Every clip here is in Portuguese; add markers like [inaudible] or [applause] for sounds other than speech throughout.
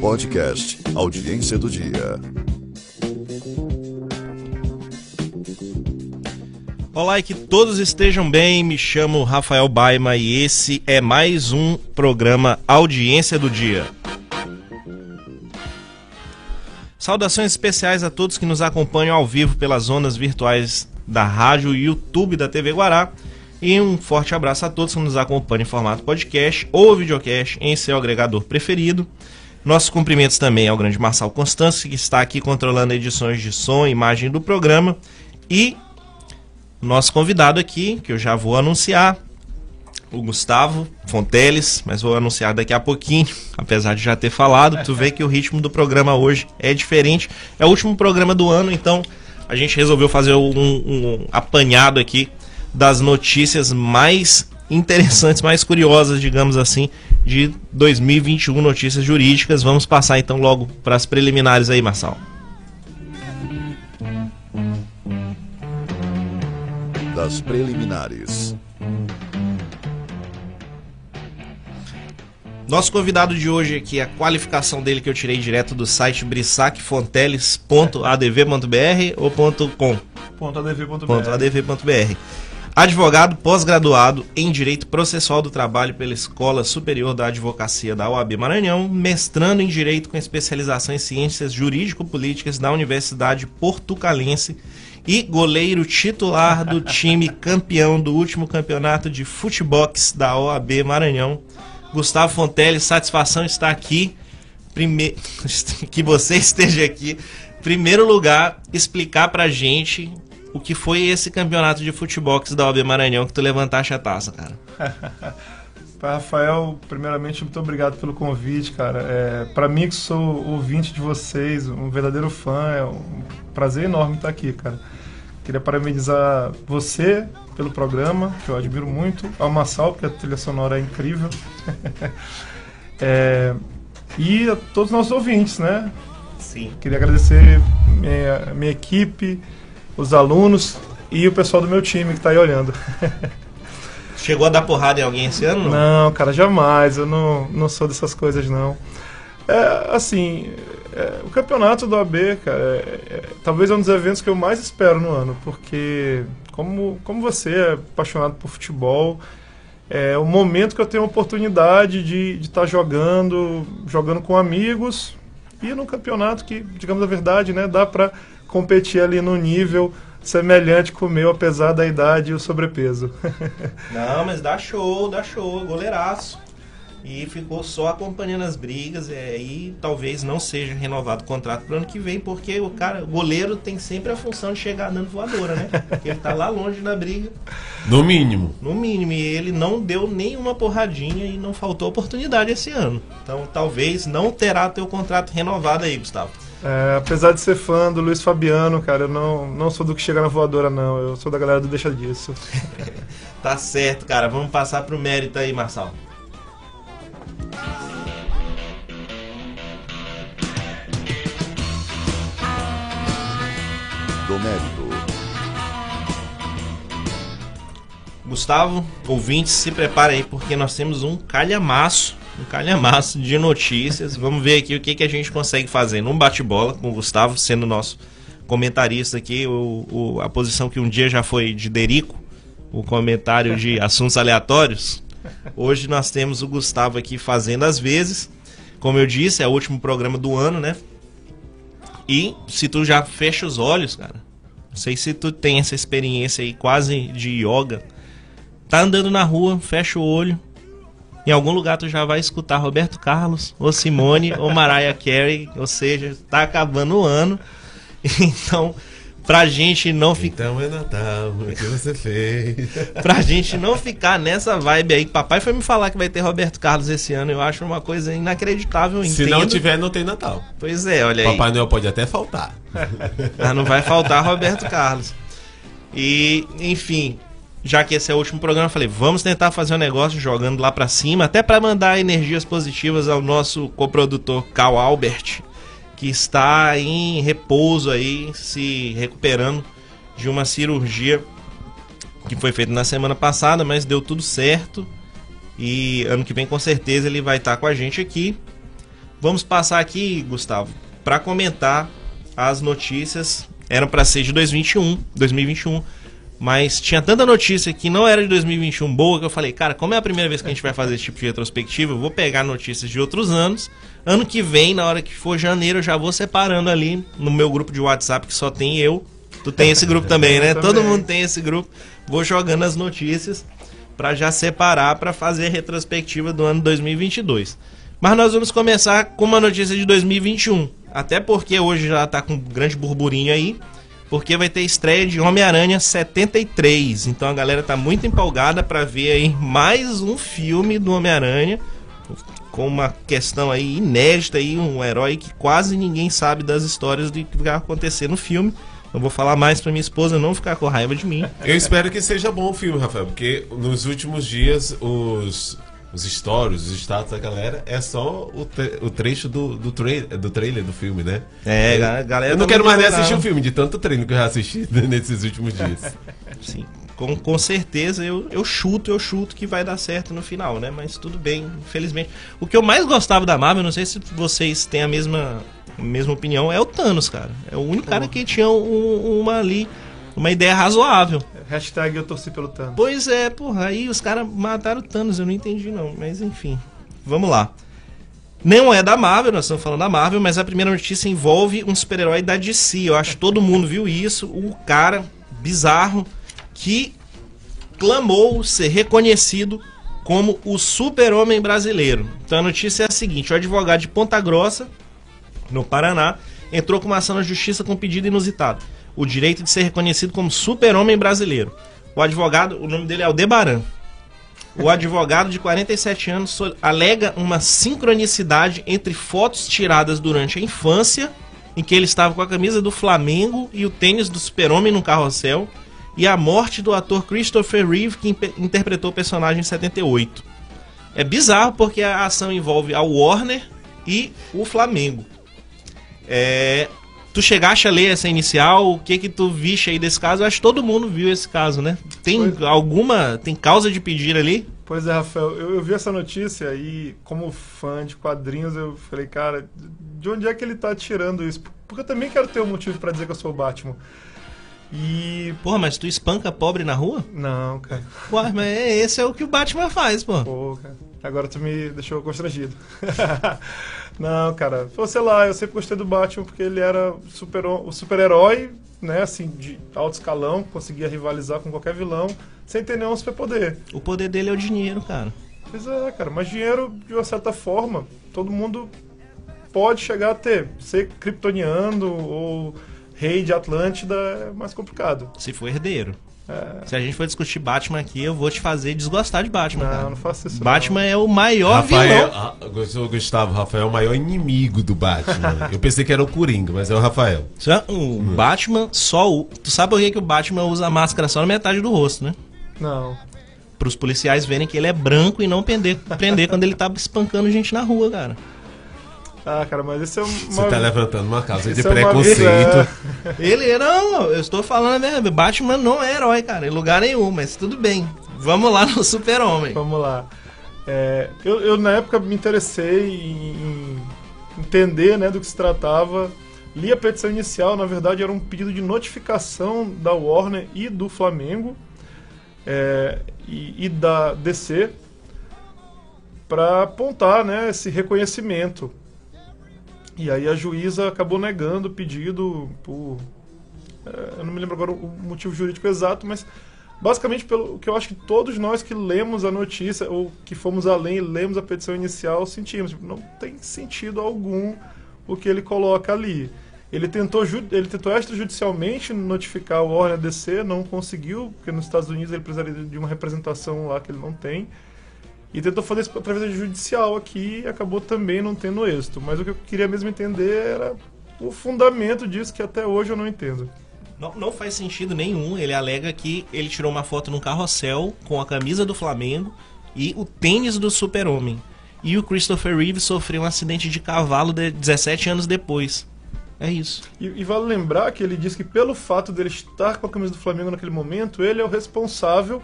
Podcast Audiência do Dia. Olá e que todos estejam bem. Me chamo Rafael Baima e esse é mais um programa Audiência do Dia. Saudações especiais a todos que nos acompanham ao vivo pelas zonas virtuais da rádio e YouTube da TV Guará. E um forte abraço a todos que nos acompanham em formato podcast ou videocast em seu agregador preferido. Nossos cumprimentos também ao grande Marçal Constâncio, que está aqui controlando edições de som e imagem do programa. E nosso convidado aqui, que eu já vou anunciar, o Gustavo Fonteles, mas vou anunciar daqui a pouquinho, [laughs] apesar de já ter falado. Tu vê que o ritmo do programa hoje é diferente. É o último programa do ano, então a gente resolveu fazer um, um apanhado aqui das notícias mais interessantes, mais curiosas, digamos assim, de 2021, notícias jurídicas. Vamos passar então logo para as preliminares aí, Marçal. Das preliminares. Nosso convidado de hoje aqui, a qualificação dele que eu tirei direto do site brissac.fonteles.adv.br ou .com? .adv.br. .adv.br. Advogado pós-graduado em Direito Processual do Trabalho pela Escola Superior da Advocacia da OAB Maranhão, mestrando em Direito com especialização em Ciências Jurídico-Políticas da Universidade Portucalense e goleiro titular do time [laughs] campeão do último campeonato de futebol da OAB Maranhão. Gustavo Fontelli, satisfação estar aqui. Prime... [laughs] que você esteja aqui. Primeiro lugar, explicar pra gente o que foi esse campeonato de futebol da OAB Maranhão que tu levantaste a taça, cara. [laughs] Rafael, primeiramente, muito obrigado pelo convite, cara. É, para mim, que sou ouvinte de vocês, um verdadeiro fã, é um prazer enorme estar aqui, cara. Queria parabenizar você pelo programa, que eu admiro muito, ao Massal, porque a trilha sonora é incrível. [laughs] é, e a todos os nossos ouvintes, né? Sim. Queria agradecer minha, minha equipe, os alunos e o pessoal do meu time que está aí olhando. [laughs] Chegou a dar porrada em alguém esse ano? Não, cara, jamais. Eu não, não sou dessas coisas, não. É, assim, é, o campeonato do AB, cara, é, é, talvez é um dos eventos que eu mais espero no ano, porque como, como você é apaixonado por futebol, é o momento que eu tenho a oportunidade de estar tá jogando, jogando com amigos e num campeonato que, digamos a verdade, né, dá para competir ali no nível semelhante com o meu, apesar da idade e o sobrepeso. [laughs] Não, mas dá show, dá show, goleiraço. E ficou só acompanhando as brigas, e aí talvez não seja renovado o contrato pro ano que vem, porque o cara, o goleiro tem sempre a função de chegar dando voadora, né? Porque ele tá lá longe da briga. No mínimo. No mínimo, e ele não deu nenhuma porradinha e não faltou oportunidade esse ano. Então talvez não terá teu contrato renovado aí, Gustavo. É, apesar de ser fã do Luiz Fabiano, cara, eu não, não sou do que chega na voadora, não. Eu sou da galera do Deixa Disso. [laughs] tá certo, cara. Vamos passar pro mérito aí, Marçal. Do mérito. Gustavo, ouvintes, se preparem aí porque nós temos um calhamaço um calhamaço de notícias. Vamos ver aqui o que, que a gente consegue fazer num bate-bola com o Gustavo, sendo nosso comentarista aqui, o, o, a posição que um dia já foi de Derico, o comentário de [laughs] assuntos aleatórios. Hoje nós temos o Gustavo aqui fazendo as vezes. Como eu disse, é o último programa do ano, né? E se tu já fecha os olhos, cara, não sei se tu tem essa experiência aí quase de yoga. Tá andando na rua, fecha o olho, em algum lugar tu já vai escutar Roberto Carlos, ou Simone, ou Mariah Carey, ou seja, tá acabando o ano. [laughs] Então, pra gente não ficar. Então é Natal, o que você fez? [laughs] pra gente não ficar nessa vibe aí, papai foi me falar que vai ter Roberto Carlos esse ano, eu acho uma coisa inacreditável. Se entendo. não tiver, não tem Natal. Pois é, olha aí. Papai Noel pode até faltar. [laughs] Mas não vai faltar Roberto Carlos. E, enfim, já que esse é o último programa, falei, vamos tentar fazer um negócio jogando lá para cima, até para mandar energias positivas ao nosso coprodutor Cal Albert, que está em repouso aí, se recuperando de uma cirurgia que foi feita na semana passada, mas deu tudo certo. E ano que vem com certeza ele vai estar com a gente aqui. Vamos passar aqui, Gustavo, para comentar as notícias. Eram para ser de 2021, 2021, mas tinha tanta notícia que não era de 2021 boa que eu falei, cara, como é a primeira vez que a gente vai fazer esse tipo de retrospectiva, eu vou pegar notícias de outros anos. Ano que vem, na hora que for janeiro, eu já vou separando ali no meu grupo de WhatsApp que só tem eu. Tu tem esse grupo também, né? Eu Todo também. mundo tem esse grupo. Vou jogando as notícias para já separar para fazer a retrospectiva do ano 2022. Mas nós vamos começar com uma notícia de 2021. Até porque hoje já tá com um grande burburinho aí. Porque vai ter estreia de Homem-Aranha 73. Então a galera tá muito empolgada para ver aí mais um filme do Homem-Aranha. Com uma questão aí inédita aí, um herói que quase ninguém sabe das histórias do que vai acontecer no filme. Não vou falar mais pra minha esposa não ficar com raiva de mim. Eu espero que seja bom o filme, Rafael, porque nos últimos dias os, os stories, os status da galera é só o, o trecho do, do, trai- do trailer do filme, né? É, a galera Eu não quero mais nem assistir o filme, de tanto treino que eu já assisti [laughs] nesses últimos dias. [laughs] Sim, com, com certeza eu, eu chuto, eu chuto que vai dar certo no final, né? Mas tudo bem, infelizmente. O que eu mais gostava da Marvel, não sei se vocês têm a mesma, a mesma opinião, é o Thanos, cara. É o único cara que tinha um- uma ali, uma ideia razoável. Hashtag eu torci pelo Thanos. Pois é, porra, aí os caras mataram o Thanos, eu não entendi não, mas enfim. Vamos lá. Não é da Marvel, nós estamos falando da Marvel, mas a primeira notícia envolve um super-herói da DC. Eu acho que todo mundo viu isso. O cara bizarro que clamou ser reconhecido como o super-homem brasileiro. Então a notícia é a seguinte: o advogado de Ponta Grossa, no Paraná, entrou com uma ação na justiça com um pedido inusitado: o direito de ser reconhecido como super-homem brasileiro. O advogado, o nome dele é Aldebaran. O advogado de 47 anos alega uma sincronicidade entre fotos tiradas durante a infância, em que ele estava com a camisa do Flamengo e o tênis do super-homem no carrossel, e a morte do ator Christopher Reeve, que interpretou o personagem em 78. É bizarro porque a ação envolve a Warner e o Flamengo. É, tu chegaste a ler essa inicial, o que que tu viste aí desse caso? Eu acho que todo mundo viu esse caso, né? Tem Pois- alguma, tem causa de pedir ali? Pois é, Rafael, eu, eu vi essa notícia e, como fã de quadrinhos, eu falei, cara, de onde é que ele tá tirando isso? Porque eu também quero ter um motivo pra dizer que eu sou o Batman. E. Porra, mas tu espanca pobre na rua? Não, cara. Ué, mas é- esse é o que o Batman faz, pô. Pô, cara. Agora tu me deixou constrangido. [laughs] Não, cara. Pô, sei lá, eu sempre gostei do Batman porque ele era super, o super-herói, né, assim, de alto escalão, conseguia rivalizar com qualquer vilão, sem ter nenhum superpoder. O poder dele é o dinheiro, cara. Pois é, cara, mas dinheiro, de uma certa forma, todo mundo pode chegar a ter. Ser kryptoniano ou rei de Atlântida é mais complicado. Se for herdeiro. É, Se a gente for discutir Batman aqui, eu vou te fazer desgostar de Batman, cara. não, não faça isso. Batman é o maior Rafael, vilão. ah, Gustavo- Rafael é o maior inimigo do Batman. [laughs] Eu pensei que era o Coringa, mas é o Rafael. Só- O Batman só o. Tu sabe por que, que o Batman usa a máscara só na metade do rosto, né? Não. Para os policiais verem que ele é branco e não prender, prender quando ele tá espancando gente na rua, cara. Ah, cara, mas esse é uma... Você tá levantando uma causa de Isso é preconceito. vida- [laughs] Ele, não, eu estou falando verdade. Batman não é herói, cara, em lugar nenhum, mas tudo bem. Vamos lá no Super-Homem. Vamos lá. É, eu, eu, na época, me interessei em, em entender né, do que se tratava. Li a petição inicial, na verdade, era um pedido de notificação da Warner e do Flamengo é, e, e da DC para apontar né, esse reconhecimento. E aí a juíza acabou negando o pedido por. é, eu não me lembro agora o motivo jurídico exato, mas basicamente pelo que eu acho que todos nós que lemos a notícia ou que fomos além e lemos a petição inicial sentimos. Tipo, não tem sentido algum o que ele coloca ali. Ele tentou, ele tentou extrajudicialmente notificar o Warner DC, não conseguiu, porque nos Estados Unidos ele precisaria de uma representação lá que ele não tem. E tentou fazer isso através da judicial aqui e acabou também não tendo êxito. Mas o que eu queria mesmo entender era o fundamento disso, que até hoje eu não entendo. Não, não faz sentido nenhum. Ele alega que ele tirou uma foto num carrossel com a camisa do Flamengo e o tênis do Super-Homem. E o Christopher Reeve sofreu um acidente de cavalo de 17 anos depois. É isso. E, e vale lembrar que ele diz que pelo fato dele estar com a camisa do Flamengo naquele momento, ele é o responsável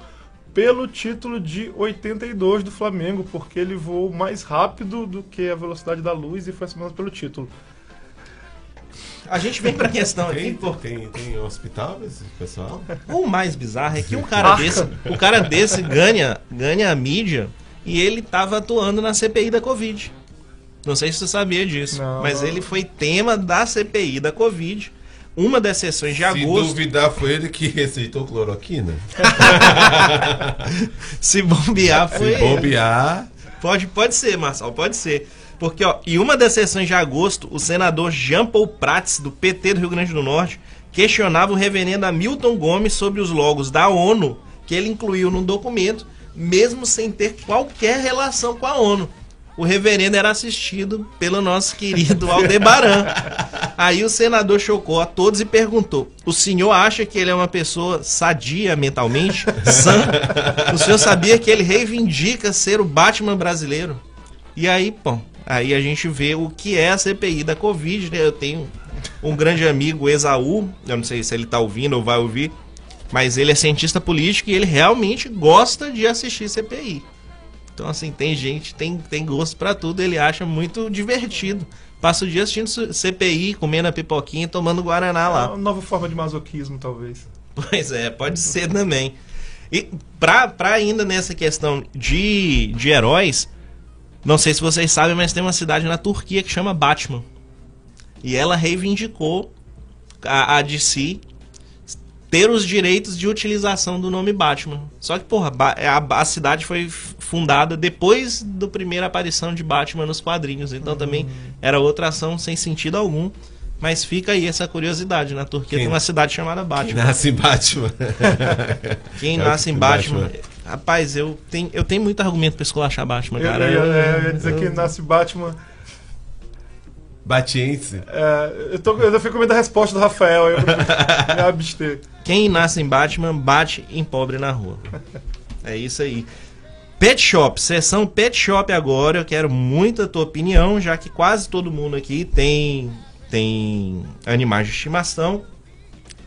pelo título de 82 do Flamengo, porque ele voou mais rápido do que a velocidade da luz e foi assinado pelo título. A gente vem pra questão aqui, Tem, por tem, tem hospital esse pessoal? O mais bizarro é que um cara desse, o cara desse ganha, ganha a mídia e ele tava atuando na CPI da Covid. Não sei se você sabia disso, Não. mas ele foi tema da CPI da Covid. Uma das sessões de Se agosto. duvidar, foi ele que receitou cloroquina. [laughs] Se bombear, foi. Se ele. bobear. Pode, pode ser, Marçal, pode ser. Porque, ó, em uma das sessões de agosto, o senador Jean Paul Prats, do PT do Rio Grande do Norte, questionava o reverendo Hamilton Gomes sobre os logos da ONU que ele incluiu no documento, mesmo sem ter qualquer relação com a ONU. O reverendo era assistido pelo nosso querido Aldebaran. Aí o senador chocou a todos e perguntou: O senhor acha que ele é uma pessoa sadia mentalmente? Sã? O senhor sabia que ele reivindica ser o Batman brasileiro? E aí, bom, aí a gente vê o que é a CPI da Covid, né? Eu tenho um grande amigo, Esaú, eu não sei se ele tá ouvindo ou vai ouvir, mas ele é cientista político e ele realmente gosta de assistir CPI. Então, assim, tem gente, tem, tem gosto pra tudo, ele acha muito divertido. Passa o dia assistindo CPI, comendo a pipoquinha e tomando Guaraná É lá. uma nova forma de masoquismo, talvez. [laughs] Pois é, pode ser também. E pra, pra ainda nessa questão de, de heróis, não sei se vocês sabem, mas tem uma cidade na Turquia que chama Batman. E ela reivindicou a, a DC ter os direitos de utilização do nome Batman. Só que, porra, a, a cidade foi fundada depois da primeira aparição de Batman nos quadrinhos. Então também era outra ação sem sentido algum. Mas fica aí essa curiosidade. Na Turquia Quem- tem uma cidade chamada Batman. nasce Batman. [laughs] Quem É, nasce em Batman. Batman. Rapaz, eu tenho, eu tenho muito argumento pra esculachar Batman, Eu, cara. eu, Eu- ia- eu ia dizer eu- que nasce Batman. Batiense. É, eu, tô, eu fico com medo da resposta do Rafael, eu me abster. Quem nasce em Batman bate em pobre na rua. É isso aí. Pet Shop, sessão Pet Shop agora. Eu quero muito a tua opinião, já que quase todo mundo aqui tem, tem animais de estimação.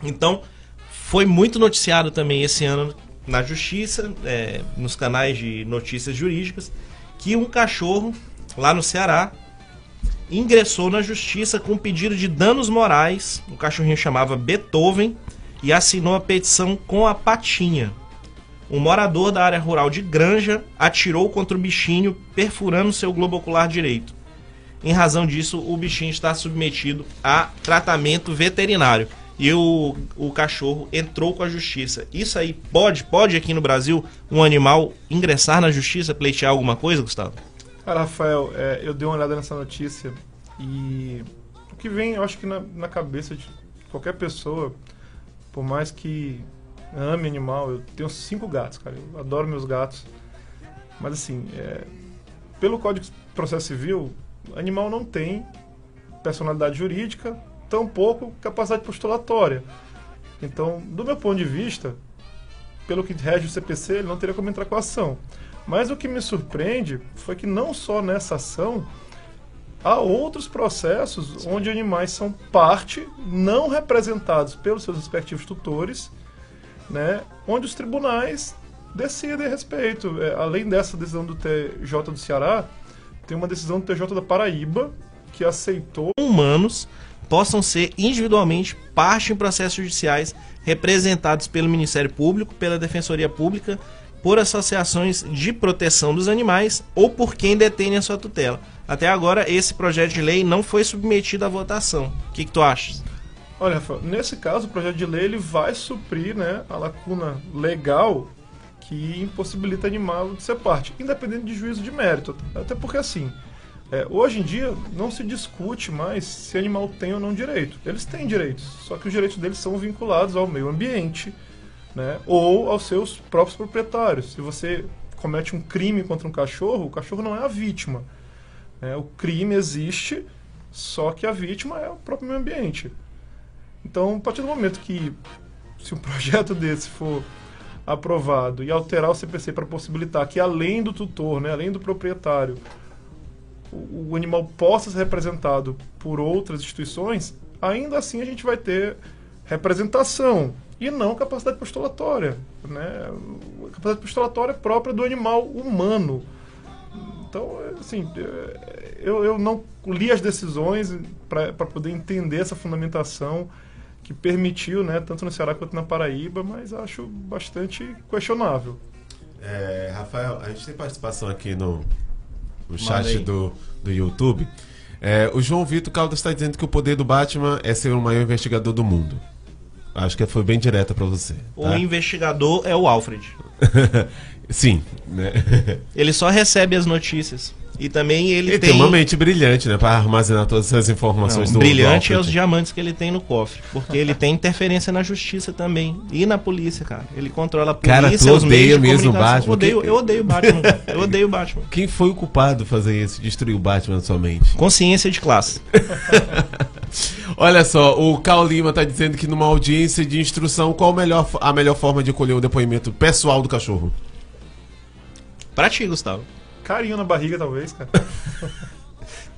Então, foi muito noticiado também esse ano na justiça, é, nos canais de notícias jurídicas, que um cachorro lá no Ceará ingressou na justiça com pedido de danos morais. O cachorrinho chamava Beethoven e assinou a petição com a patinha. Um morador da área rural de Granja atirou contra o bichinho, perfurando seu globo ocular direito. Em razão disso, o bichinho está submetido a tratamento veterinário. E o, o cachorro entrou com a justiça. Isso aí pode, pode aqui no Brasil, um animal ingressar na justiça, pleitear alguma coisa, Gustavo? Rafael, é, eu dei uma olhada nessa notícia e o que vem, eu acho que na, na cabeça de qualquer pessoa, por mais que ame animal, eu tenho cinco gatos, cara, eu adoro meus gatos, mas assim, é, pelo Código de Processo Civil, animal não tem personalidade jurídica, tampouco capacidade postulatória. Então, do meu ponto de vista, pelo que rege o CPC, ele não teria como entrar com a ação. Mas o que me surpreende foi que não só nessa ação, há outros processos onde animais são parte, não representados pelos seus respectivos tutores, né, onde os tribunais decidem a respeito. É, além dessa decisão do TJ do Ceará, tem uma decisão do TJ da Paraíba que aceitou humanos possam ser individualmente parte em processos judiciais representados pelo Ministério Público, pela Defensoria Pública, por associações de proteção dos animais ou por quem detém a sua tutela. Até agora, esse projeto de lei não foi submetido à votação. O que, que tu achas? Olha, Rafael, nesse caso, o projeto de lei ele vai suprir né, a lacuna legal que impossibilita animal de ser parte, independente de juízo de mérito. Até porque, assim, é, hoje em dia não se discute mais se animal tem ou não direito. Eles têm direitos, só que os direitos deles são vinculados ao meio ambiente né, ou aos seus próprios proprietários. Se você comete um crime contra um cachorro, o cachorro não é a vítima. né? o crime existe, só que a vítima é o próprio meio ambiente. Então, a partir do momento que, se um [laughs] projeto desse for aprovado e alterar o CPC para possibilitar que, além do tutor, né, além do proprietário, o, o animal possa ser representado por outras instituições, ainda assim a gente vai ter representação e não capacidade postulatória. Né? capacidade postulatória própria do animal humano. Então, é, assim, é, eu, eu não li as decisões para poder entender essa fundamentação que permitiu, né, tanto no Ceará quanto na Paraíba, mas acho bastante questionável. É, Rafael, a gente tem participação aqui no, no chat do, do YouTube. É, o João Vitor Caldas está dizendo que o poder do Batman é ser o maior investigador do mundo. Acho que foi bem direta para você. O tá? investigador é o Alfred. [laughs] Sim, né? Ele só recebe as notícias. E também ele, Ele tem uma mente brilhante, né? Para armazenar todas essas informações Não, do brilhante é os diamantes que ele tem no cofre. Porque ele tem interferência na justiça também. E na polícia, cara. Ele controla a polícia, Cara, tu os meios odeia de mesmo o. Batman? Odeio, eu odeio o Batman. Eu odeio o Batman. Quem foi o culpado fazer isso, destruir o Batman na sua mente? Consciência de classe. [laughs] Olha só, o Cal Lima tá dizendo que numa audiência de instrução, qual a melhor, a melhor forma de colher o depoimento pessoal do cachorro? Pra ti, Gustavo. Carinho na barriga, talvez, cara. [laughs]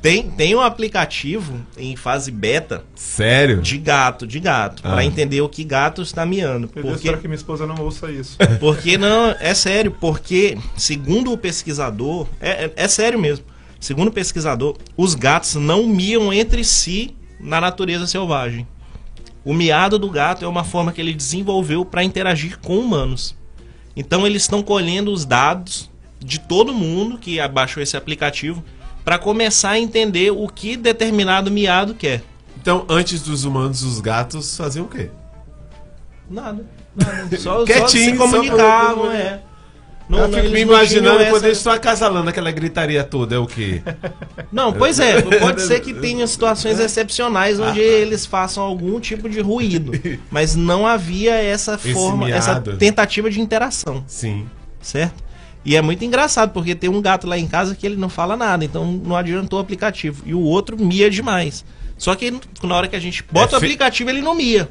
Tem, tem um aplicativo em fase beta Sério? de gato, de gato, Ah. pra entender o que gato está miando. Meu Deus, Porque, espero que minha esposa não ouça isso. [laughs] porque não, é sério, porque segundo o pesquisador, é, é, é sério mesmo. Segundo o pesquisador, os gatos não miam entre si na natureza selvagem. O miado do gato é uma forma que ele desenvolveu para interagir com humanos. Então eles estão colhendo os dados de todo mundo que abaixou esse aplicativo para começar a entender o que determinado miado quer. Então, antes dos humanos, os gatos faziam o quê? Nada. nada. Só, só se só comunicavam, pra- é. eu fico eles me não imaginando quando essa- eles estão acasalando aquela gritaria toda, é o quê? [laughs] Não, pois é, pode ser que tenha situações excepcionais onde eles façam algum tipo de ruído, mas não havia essa forma, essa tentativa de interação, Sim. certo? E é muito engraçado, porque tem um gato lá em casa que ele não fala nada, então não adiantou o aplicativo. E o outro mia demais. Só que na hora que a gente bota É o aplicativo, ele não mia.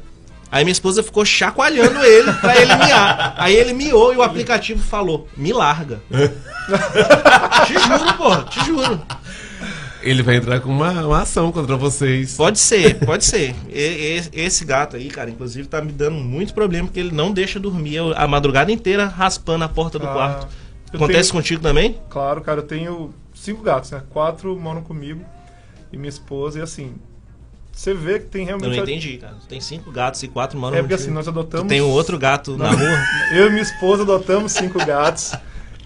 Aí minha esposa ficou chacoalhando ele [laughs] pra ele miar. Aí ele miou e o aplicativo falou: me larga. [laughs] te juro, pô, te juro. Ele vai entrar com uma, uma ação contra vocês. Pode ser, pode ser. E- e- esse gato aí, cara, inclusive tá me dando muito problema porque ele não deixa dormir a madrugada inteira raspando a porta do Ah, quarto. Eu Acontece tenho- contigo também? Claro, cara, eu tenho cinco gatos, né? Quatro moram comigo e minha esposa, e assim, você vê que tem Eu realmente. não entendi, cara. Tu tem cinco gatos e quatro moram É porque assim, nós Tu adotamos. tem um outro gato na rua? [laughs] Eu e minha esposa adotamos cinco gatos.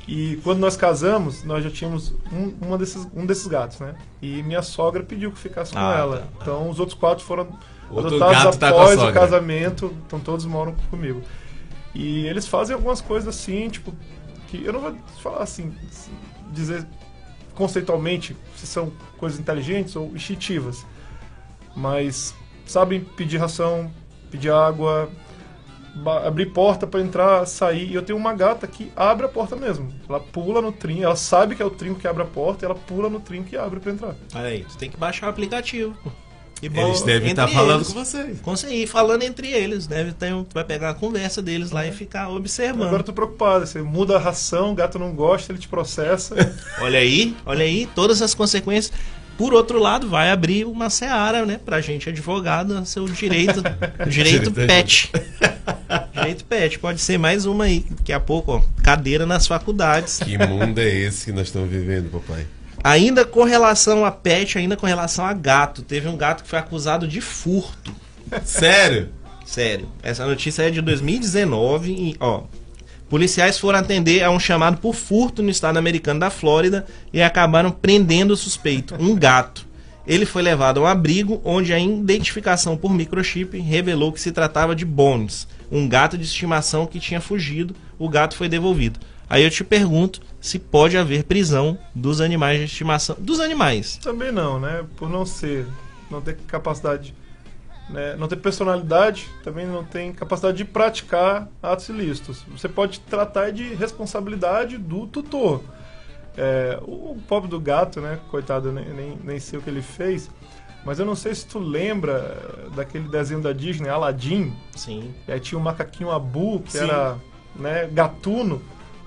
E quando nós casamos, nós já tínhamos um, uma desses, um desses gatos, né? E minha sogra pediu que ficasse com Ah, ela. tá. Então os outros quatro foram Outro adotados tá após o sogra. casamento. Então todos moram comigo. E eles fazem algumas coisas assim, tipo, que eu não vou falar assim, dizer conceitualmente se são coisas inteligentes ou instintivas. Mas sabem pedir ração, pedir água, abrir porta pra entrar, sair. E eu tenho uma gata que abre a porta mesmo. Ela pula no trinco, ela sabe que é o trinco que abre a porta, e ela pula no trinco e abre pra entrar. Aí, tu tem que baixar o aplicativo. Pô. E Eles bom, devem estar falando eles. com vocês. Conseguir falando entre eles, deve ter, um- tu vai pegar a conversa deles lá e ficar observando. Agora eu tô preocupado, você muda a ração, o gato não gosta, ele te processa. [laughs] Olha aí, olha aí, todas as consequências. Por outro lado, vai abrir uma seara, né, pra gente advogado, seu direito, [laughs] direito Direito pet. direito pet, pode ser mais uma aí, daqui a pouco, ó, cadeira nas faculdades. Que mundo é esse que nós estamos vivendo, papai? Ainda com relação a pet, ainda com relação a gato, teve um gato que foi acusado de furto. Sério? Sério, essa notícia é de 2019 e, ó, policiais foram atender a um chamado por furto no estado americano da Flórida e acabaram prendendo o suspeito, um gato. Ele foi levado a um abrigo onde a identificação por microchip revelou que se tratava de Bones, um gato de estimação que tinha fugido. O gato foi devolvido. Aí eu te pergunto se pode haver prisão dos animais de estimação. Dos animais. Também não, né? Por não ser, não ter capacidade, né? não ter personalidade, também não tem capacidade de praticar atos ilícitos. Você pode tratar de responsabilidade do tutor. É, o pobre do gato, né? Coitado, nem, nem, nem sei o que ele fez. Mas eu não sei se tu lembra eh, daquele desenho da Disney, Aladdin. Sim. E aí tinha o macaquinho Abu, que Sim. era né, gatuno.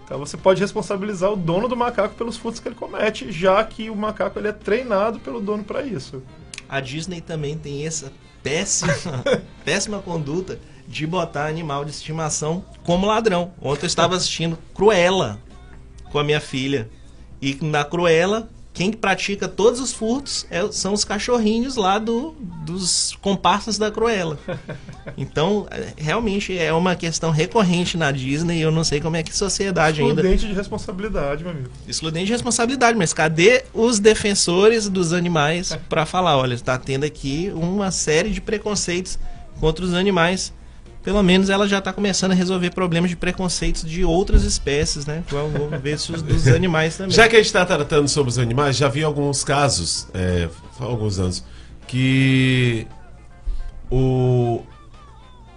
Então você pode responsabilizar o dono do macaco pelos furtos que ele comete, já que o macaco ele é treinado pelo dono para isso. A Disney também tem essa péssima, [laughs] péssima conduta de botar animal de estimação como ladrão. Ontem eu estava assistindo Cruella com a minha filha. E na Cruella, quem pratica todos os furtos é- são os cachorrinhos lá do, dos comparsas da Cruella. Então, é, realmente é uma questão recorrente na Disney e eu não sei como é que a sociedade ainda Excludente de responsabilidade, meu amigo. excludente de responsabilidade, mas cadê os defensores dos animais para falar, olha, está tendo aqui uma série de preconceitos contra os animais. Pelo menos ela já está começando a resolver problemas de preconceitos de outras espécies, né? Vamos vamos ver se os dos animais também. Já que a gente está tratando sobre os animais, já vi alguns casos, é, há alguns anos, que o,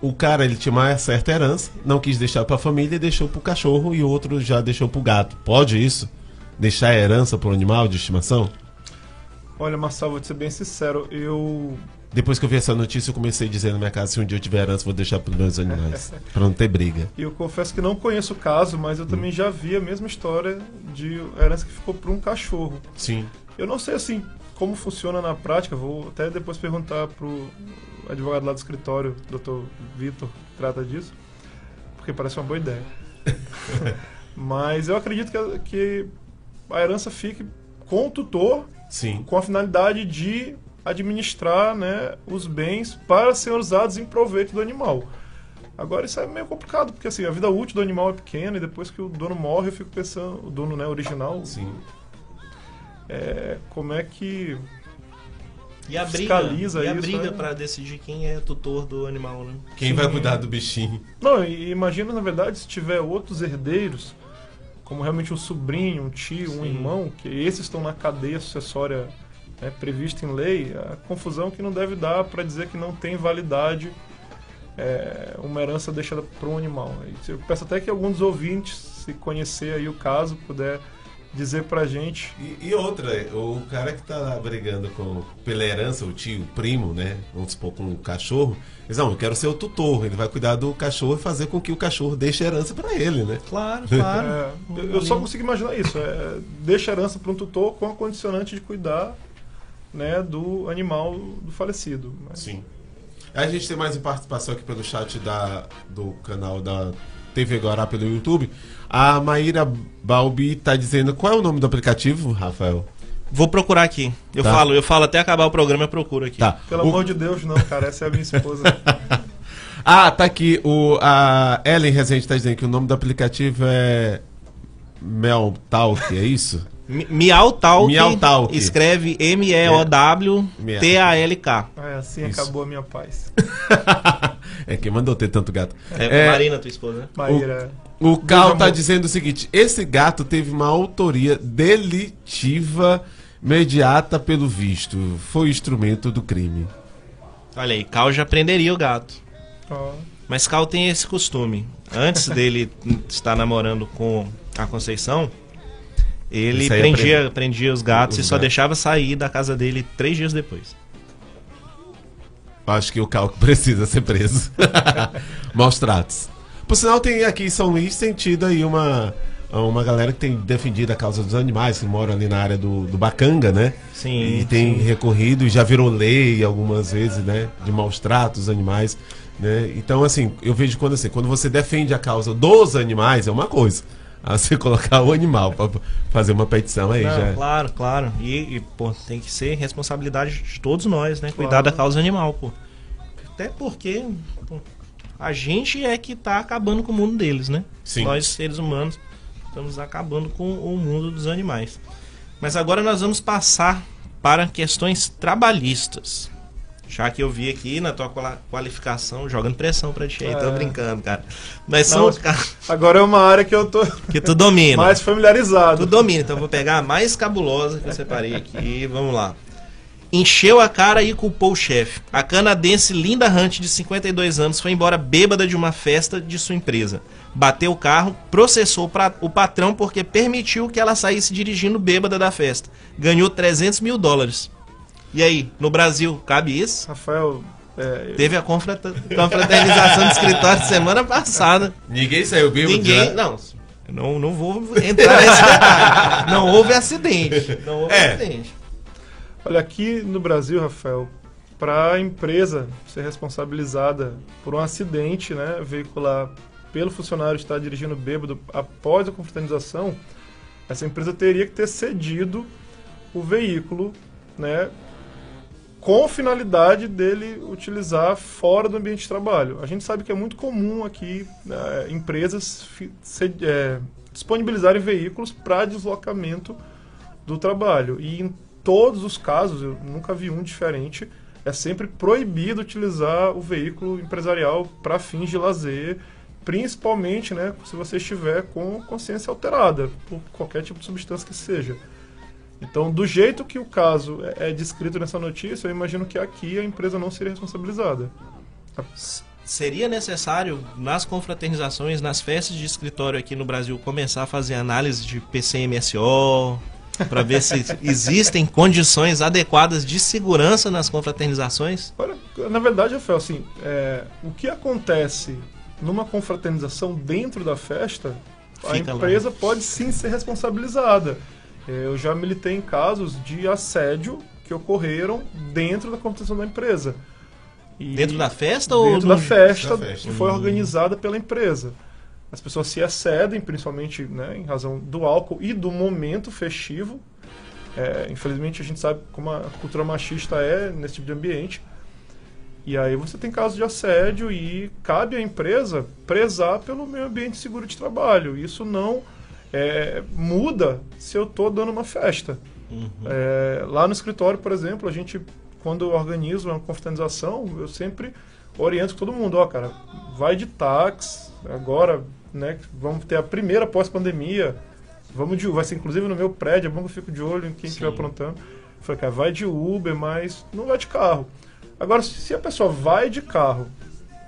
o cara ele tinha uma certa herança, não quis deixar para a família e deixou para o cachorro e outro já deixou para o gato. Pode isso? Deixar a herança para o animal de estimação? Olha, Marcelo, vou te ser bem sincero, eu Depois que eu vi essa notícia, eu comecei a dizer na minha casa: se um dia eu tiver herança, vou deixar para os meus animais. [laughs] para não ter briga. Eu confesso que não conheço o caso, mas eu também já vi a mesma história de herança que ficou para um cachorro. Sim. Eu não sei assim como funciona na prática, vou até depois perguntar pro advogado lá do escritório, Dr. Vitor, que trata disso, porque parece uma boa ideia. [laughs] mas eu acredito que, que a herança fique com o tutor, Sim. com a finalidade de administrar né, os bens para serem usados em proveito do animal. Agora isso é meio complicado, porque assim, a vida útil do animal é pequena e depois que o dono morre eu fico pensando, o dono né, original, Sim. é, como é que e a briga, fiscaliza e a isso, briga né? para decidir quem é tutor do animal, né? Quem vai cuidar do bichinho? Não, e imagina, na verdade, se tiver outros herdeiros, como realmente um sobrinho, um tio, um Sim. irmão, que esses estão na cadeia sucessória né, prevista em lei, a confusão que não deve dar para dizer que não tem validade é, uma herança deixada para um animal. E Eu peço até que algum dos ouvintes, se conhecer aí o caso, puder dizer pra gente. E, e outra, o cara que tá lá brigando com, pela herança, o tio, o primo, né? Vamos supor, com o cachorro, diz, não, eu quero ser o tutor. Ele vai cuidar do cachorro e fazer com que o cachorro deixe a herança pra ele, né? Claro, [laughs] claro. É, eu, eu só consigo imaginar isso. É, deixa a herança para um tutor com a condicionante de cuidar né, do animal do falecido. Mas- Sim. A gente tem mais uma participação aqui pelo chat da, do canal da TV Guará pelo YouTube. A Maíra Balbi tá dizendo qual é o nome do aplicativo, Rafael? Vou procurar aqui. Eu Tá. falo, eu falo até acabar o programa, eu procuro aqui. Tá. Pelo O- amor de Deus, não, cara. Essa é a minha esposa. [laughs] Ah, tá aqui. O, a Ellen Rezende tá dizendo que o nome do aplicativo é Mel Talk, é isso? Mi- Miau Talk. Miau Talk. Escreve M-E-O-W-T-A-L-K. Ah, assim Isso. acabou a minha paz. [laughs] é quem mandou ter tanto gato. É, É, Marina, tua esposa? Maíra. O Cal Beijo, tá dizendo o seguinte: esse gato teve uma autoria delitiva mediata pelo visto. Foi instrumento do crime. Olha aí, Cal já prenderia o gato. Ó, Mas Cal tem esse costume. Antes dele [laughs] estar namorando com a Conceição, ele prendia, prendia os gatos os e só gatos. deixava sair da casa dele três dias depois. Acho que o Cal [laughs] precisa ser preso. [laughs] Maus tratos. Por sinal, tem aqui em São Luís sentido aí uma, uma galera que tem defendido a causa dos animais, que mora ali na área do, do Bacanga, né? Sim, E tem sim. recorrido e já virou lei algumas vezes, né? De maus tratos dos animais. Né? Então, assim, eu vejo quando assim, quando você defende a causa dos animais, é uma coisa. A você colocar o animal para fazer uma petição aí Não, já. Claro, claro. E, e, pô, tem que ser responsabilidade de todos nós, né? Cuidar Claro. da causa animal, pô. Até porque pô, a gente é que tá acabando com o mundo deles, né? Sim. Nós, seres humanos, estamos acabando com o mundo dos animais. Mas agora nós vamos passar para questões trabalhistas. Já que eu vi aqui na tua qualificação jogando pressão pra ti aí, tô É. brincando, cara. Mas Não, são Agora é uma área que eu tô que tu domina. [laughs] mais familiarizado. Tu domina, então eu vou pegar a mais cabulosa que eu separei aqui. Vamos lá. Encheu a cara e culpou o chefe. A canadense Linda Hunt, de 52 anos, foi embora bêbada de uma festa de sua empresa. Bateu o carro, processou o patrão porque permitiu que ela saísse dirigindo bêbada da festa. Ganhou 300 mil dólares. E aí, no Brasil, cabe isso? Rafael, é, Teve a confraternização do escritório [laughs] semana passada. Ninguém saiu bêbado Ninguém. Não, não, não vou entrar nesse detalhe. Não houve acidente. Não houve É. acidente. olha, aqui no Brasil, Rafael, para a empresa ser responsabilizada por um acidente né, veicular pelo funcionário estar dirigindo bêbado após a confraternização, essa empresa teria que ter cedido o veículo né, com finalidade dele utilizar fora do ambiente de trabalho. A gente sabe que é muito comum aqui né, empresas se, é, disponibilizarem veículos para deslocamento do trabalho. E em todos os casos, eu nunca vi um diferente, é sempre proibido utilizar o veículo empresarial para fins de lazer, principalmente né, se você estiver com consciência alterada, por qualquer tipo de substância que seja. Então, do jeito que o caso é, é descrito nessa notícia, eu imagino que aqui a empresa não seria responsabilizada. Seria necessário, nas confraternizações, nas festas de escritório aqui no Brasil, começar a fazer análise de PCMSO, para ver se [laughs] existem condições adequadas de segurança nas confraternizações? Olha, na verdade, Rafael, assim, é, o que acontece numa confraternização dentro da festa, Fica a empresa lá. pode sim ser responsabilizada. Eu já militei em casos de assédio que ocorreram dentro da confraternização da empresa. E dentro da festa dentro ou dentro da festa, da festa que foi hum. organizada pela empresa as pessoas se excedem, principalmente né, em razão do álcool e do momento festivo. É, infelizmente a gente sabe como a cultura machista é nesse tipo de ambiente. E aí você tem casos de assédio e cabe à empresa prezar pelo meio ambiente seguro de trabalho. Isso não é, muda se eu estou dando uma festa. Uhum. É, lá no escritório, por exemplo, a gente, quando organizo uma confraternização, eu sempre oriento todo mundo, ó, cara, vai de táxi, agora né? Vamos ter a primeira pós-pandemia. Vamos de vai ser inclusive no meu prédio, é bom que eu fico de olho em quem estiver aprontando. Falei, cara, vai de Uber, mas não vai de carro. Agora, se a pessoa vai de carro,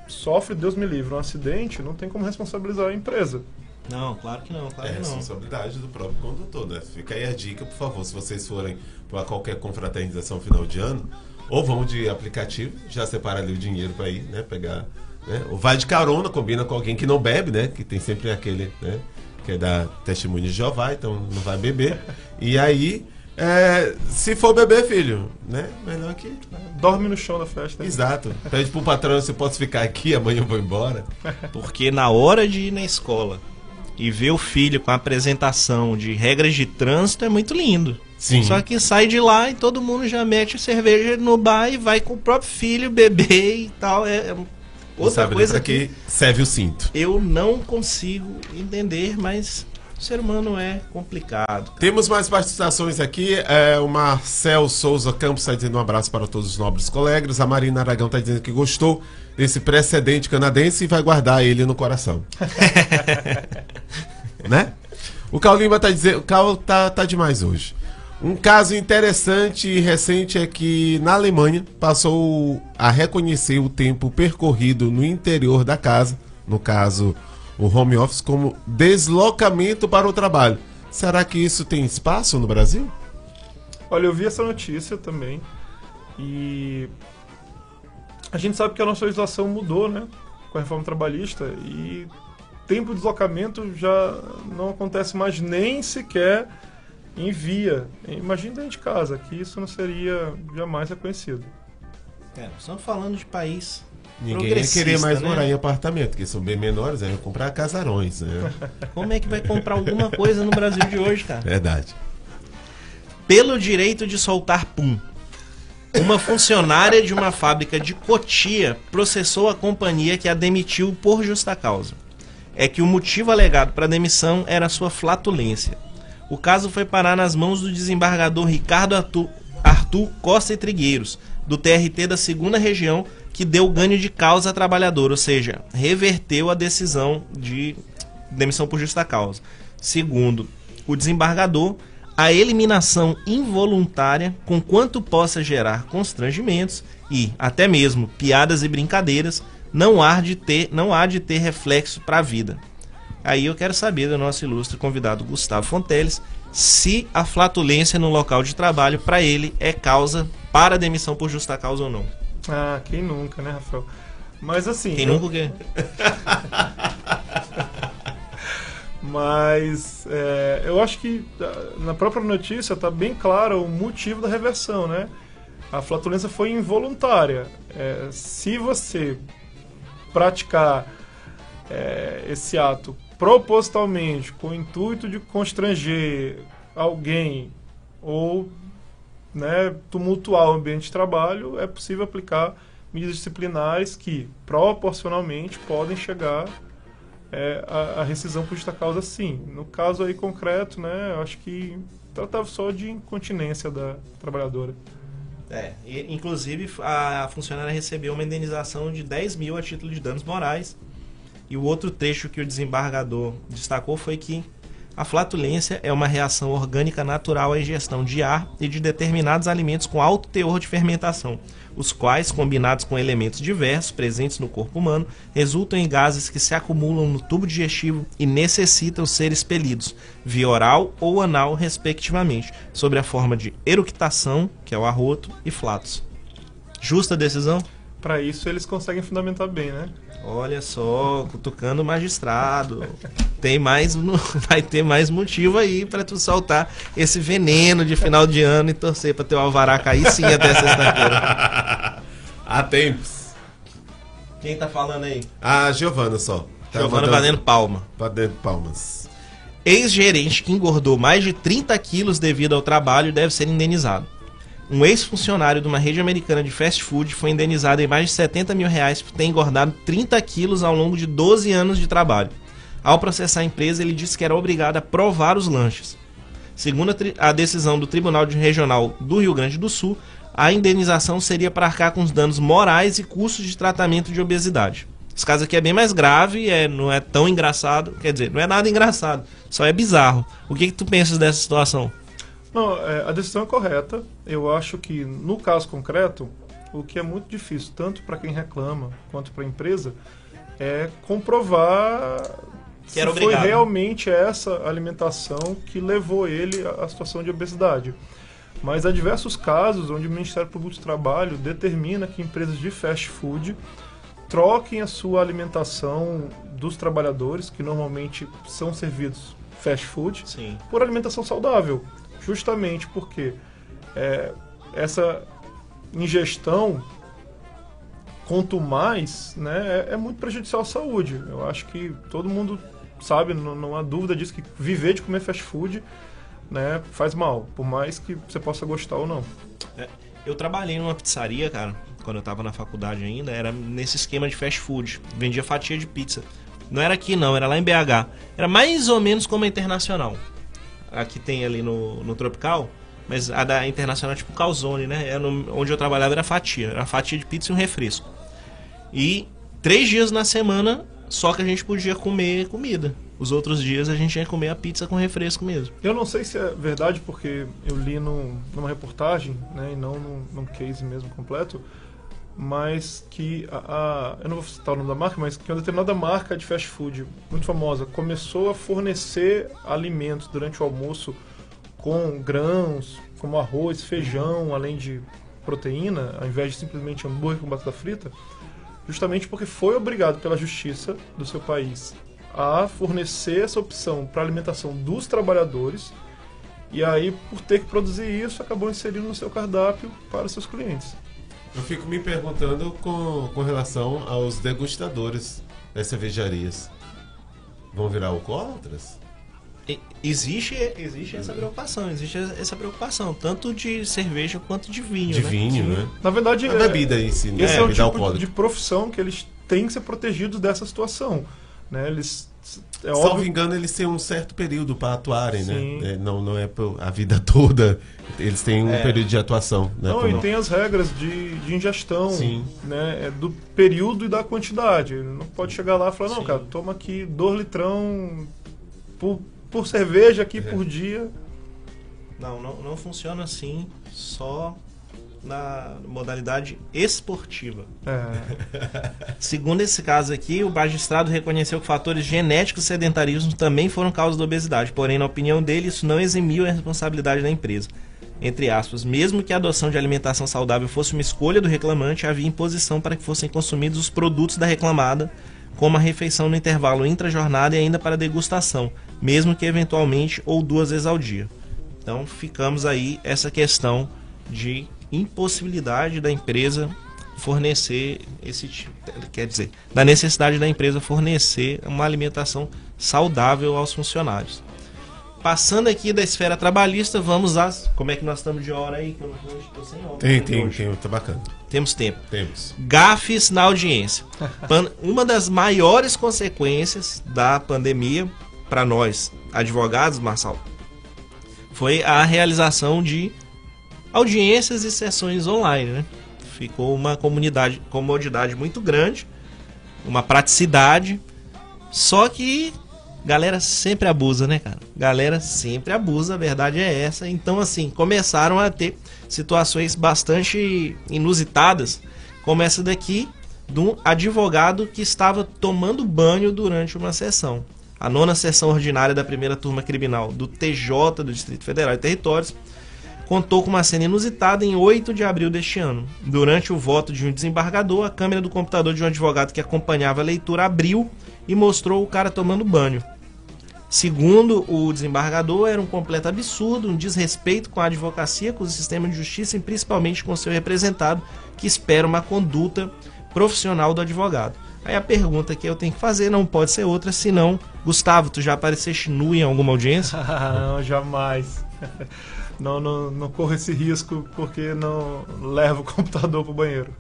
sofre, Deus me livre, um acidente, não tem como responsabilizar a empresa. Não, claro que não, claro é que não. responsabilidade do próprio condutor, né? Fica aí a dica, por favor, se vocês forem para qualquer confraternização final de ano, ou vão de aplicativo, já separa ali o dinheiro para ir, né? Pegar né? Ou vai de carona, combina com alguém que não bebe, né? Que tem sempre aquele, né? Que é da testemunho de Jeová, então não vai beber. E aí, é, se for beber, filho, né? Melhor que. Dorme no chão da festa. Né? Exato. Pede pro patrão se posso ficar aqui, amanhã eu vou embora. Porque na hora de ir na escola e ver o filho com a apresentação de regras de trânsito é muito lindo. Sim. Só que sai de lá e todo mundo já mete cerveja no bar e vai com o próprio filho beber e tal. É, é Outra coisa que, que serve o cinto. Eu não consigo entender, mas o ser humano é complicado. Temos mais participações aqui. É, o Marcel Souza Campos está dizendo um abraço para todos os nobres colegas. A Marina Aragão está dizendo que gostou desse precedente canadense e vai guardar ele no coração. [laughs] né? O Carl Lima está dizendo. O Carl tá, tá demais hoje. Um caso interessante e recente é que na Alemanha passou a reconhecer o tempo percorrido no interior da casa, no caso o home office, como deslocamento para o trabalho. Será que isso tem espaço no Brasil? Olha, eu vi essa notícia também e a gente sabe que a nossa legislação mudou, né, com a reforma trabalhista e tempo de deslocamento já não acontece mais nem sequer envia. Imagina dentro de casa, que isso não seria jamais reconhecido. É, estamos falando de país. Ninguém ia querer mais né? morar em apartamento, que são bem menores, aí comprar casarões, né? Como é que vai comprar alguma coisa no Brasil de hoje, cara? Verdade. Pelo direito de soltar pum. Uma funcionária de uma fábrica de Cotia processou a companhia que a demitiu por justa causa. É que o motivo alegado para a demissão era sua flatulência. O caso foi parar nas mãos do desembargador Ricardo Arthur, Arthur Costa e Trigueiros, do TRT da segunda região, que deu ganho de causa a trabalhador, ou seja, reverteu a decisão de demissão por justa causa. Segundo o desembargador, a eliminação involuntária, com quanto possa gerar constrangimentos e até mesmo piadas e brincadeiras, não há de ter, não há de ter reflexo para a vida. Aí eu quero saber do nosso ilustre convidado Gustavo Fonteles se a flatulência no local de trabalho para ele é causa para demissão por justa causa ou não. Ah, quem nunca, né, Rafael? Mas assim. Quem eu... nunca o quê? [laughs] Mas é, eu acho que ah, na própria notícia está bem claro o motivo da reversão, né? a flatulência foi involuntária. É, se você praticar é, esse ato propositalmente, com o intuito de constranger alguém ou né, tumultuar o ambiente de trabalho, é possível aplicar medidas disciplinares que, proporcionalmente, podem chegar é, à, à rescisão por justa causa, sim. No caso aí concreto, né, acho que tratava só de incontinência da trabalhadora. É, e, inclusive a funcionária recebeu uma indenização de 10 mil a título de danos morais. E o outro trecho que o desembargador destacou foi que a flatulência é uma reação orgânica natural à ingestão de ar e de determinados alimentos com alto teor de fermentação, os quais, combinados com elementos diversos presentes no corpo humano, resultam em gases que se acumulam no tubo digestivo e necessitam ser expelidos, via oral ou anal, respectivamente, sob a forma de eructação, que é o arroto, e flatos. Justa decisão? Para isso eles conseguem fundamentar bem, né? Olha só, cutucando o magistrado. Tem mais, [laughs] vai ter mais motivo aí para tu soltar esse veneno de final de ano e torcer para teu alvará cair sim até sexta-feira. Há tempos. Quem tá falando aí? A Giovana só. Tá Giovana batendo palma. Batendo palmas. Ex-gerente que engordou mais de 30 quilos devido ao trabalho deve ser indenizado. Um ex-funcionário de uma rede americana de fast food foi indenizado em mais de 70 mil reais por ter engordado 30 quilos ao longo de 12 anos de trabalho. Ao processar a empresa, ele disse que era obrigado a provar os lanches. Segundo a, a decisão do Tribunal Regional do Rio Grande do Sul, a indenização seria para arcar com os danos morais e custos de tratamento de obesidade. Esse caso aqui é bem mais grave, é, não é tão engraçado, quer dizer, não é nada engraçado, só é bizarro. O que, que tu pensas dessa situação? Não, é, a decisão é correta. Eu acho que, no caso concreto, o que é muito difícil, tanto para quem reclama quanto para a empresa, é comprovar Que se foi realmente essa alimentação que levou ele à à situação de obesidade. Mas há diversos casos onde o Ministério Público do Trabalho determina que empresas de fast food troquem a sua alimentação dos trabalhadores, que normalmente são servidos fast food, Sim. por alimentação saudável. Justamente porque é, essa ingestão, quanto mais, né, é, é muito prejudicial à saúde. Eu acho que todo mundo sabe, não, não há dúvida disso, que viver de comer fast food né, faz mal, por mais que você possa gostar ou não. É, Eu trabalhei numa pizzaria, cara, quando eu tava na faculdade ainda, era nesse esquema de fast food. Vendia fatia de pizza. Não era aqui não, era lá em BH. Era mais ou menos como a internacional. A que tem ali no, no Tropical, mas a da internacional é tipo calzone, né? Era no- onde eu trabalhava era fatia. Era fatia de pizza e um refresco. E três dias na semana só que a gente podia comer comida. Os outros dias a gente ia comer a pizza com refresco mesmo. Eu não sei se é verdade, porque eu li num, numa reportagem, né, e não num, num case mesmo completo, mas que a, a- Eu não vou citar o nome da marca, mas que uma determinada marca de fast food muito famosa começou a fornecer alimentos durante o almoço com grãos, como arroz, feijão, além de proteína, ao invés de simplesmente hambúrguer com batata frita, justamente porque foi obrigado pela justiça do seu país a fornecer essa opção para alimentação dos trabalhadores e aí, por ter que produzir isso, acabou inserindo no seu cardápio para os seus clientes. Eu fico me perguntando com, com relação aos degustadores das cervejarias. Vão virar alcoólatras? Existe, existe essa preocupação, existe essa preocupação, tanto de cerveja quanto de vinho. De né? vinho, né? Na verdade, A é- bebida em si, né? esse é o bebida tipo alcoólica. de profissão que eles têm que ser protegidos dessa situação. Né? Eles, é Salvo óbvio, engano, eles têm um certo período para atuarem, Sim. né? É, não, não é a vida [laughs] toda. Eles têm um É. período de atuação, né? Não, Como- e tem as regras de, de ingestão, Sim. né, é do período e da quantidade. Não pode chegar lá e falar, não, Sim. cara, toma aqui dois litrão por, por cerveja aqui É. por dia. Não, não, não funciona assim, só na modalidade esportiva. É, [laughs] Segundo esse caso aqui, o magistrado reconheceu que fatores genéticos e sedentarismo também foram causa da obesidade, porém, na opinião dele, isso não eximiu a responsabilidade da empresa. Entre aspas, mesmo que a adoção de alimentação saudável fosse uma escolha do reclamante, havia imposição para que fossem consumidos os produtos da reclamada, como a refeição no intervalo intra-jornada e ainda para degustação, mesmo que eventualmente ou duas vezes ao dia. Então ficamos aí essa questão de impossibilidade da empresa fornecer esse tipo, quer dizer, da necessidade da empresa fornecer uma alimentação saudável aos funcionários. Passando aqui da esfera trabalhista, vamos às. Como é que nós estamos de hora aí? Que eu não estou sem hora. Tem, tem, tem, tá bacana. Temos tempo. Temos. Gafes na audiência. Uma das maiores consequências da pandemia para nós, advogados, Marçal, foi a realização de audiências e sessões online, né? Ficou uma comunidade, comodidade muito grande, uma praticidade, só que galera sempre abusa, né, cara? Galera sempre abusa, a verdade é essa. Então, assim, começaram a ter situações bastante inusitadas, como essa daqui, de um advogado que estava tomando banho durante uma sessão. A nona sessão ordinária da primeira turma criminal do TJ do Distrito Federal e Territórios contou com uma cena inusitada em 8 de abril deste ano. Durante o voto de um desembargador, a câmera do computador de um advogado que acompanhava a leitura abriu e mostrou o cara tomando banho. Segundo o desembargador, era um completo absurdo, um desrespeito com a advocacia, com o sistema de justiça e principalmente com seu representado, que espera uma conduta profissional do advogado. Aí a pergunta que eu tenho que fazer não pode ser outra, senão, Gustavo, tu já apareceste nu em alguma audiência? [laughs] não, jamais. Não, não, não corro esse risco porque não levo o computador pro banheiro.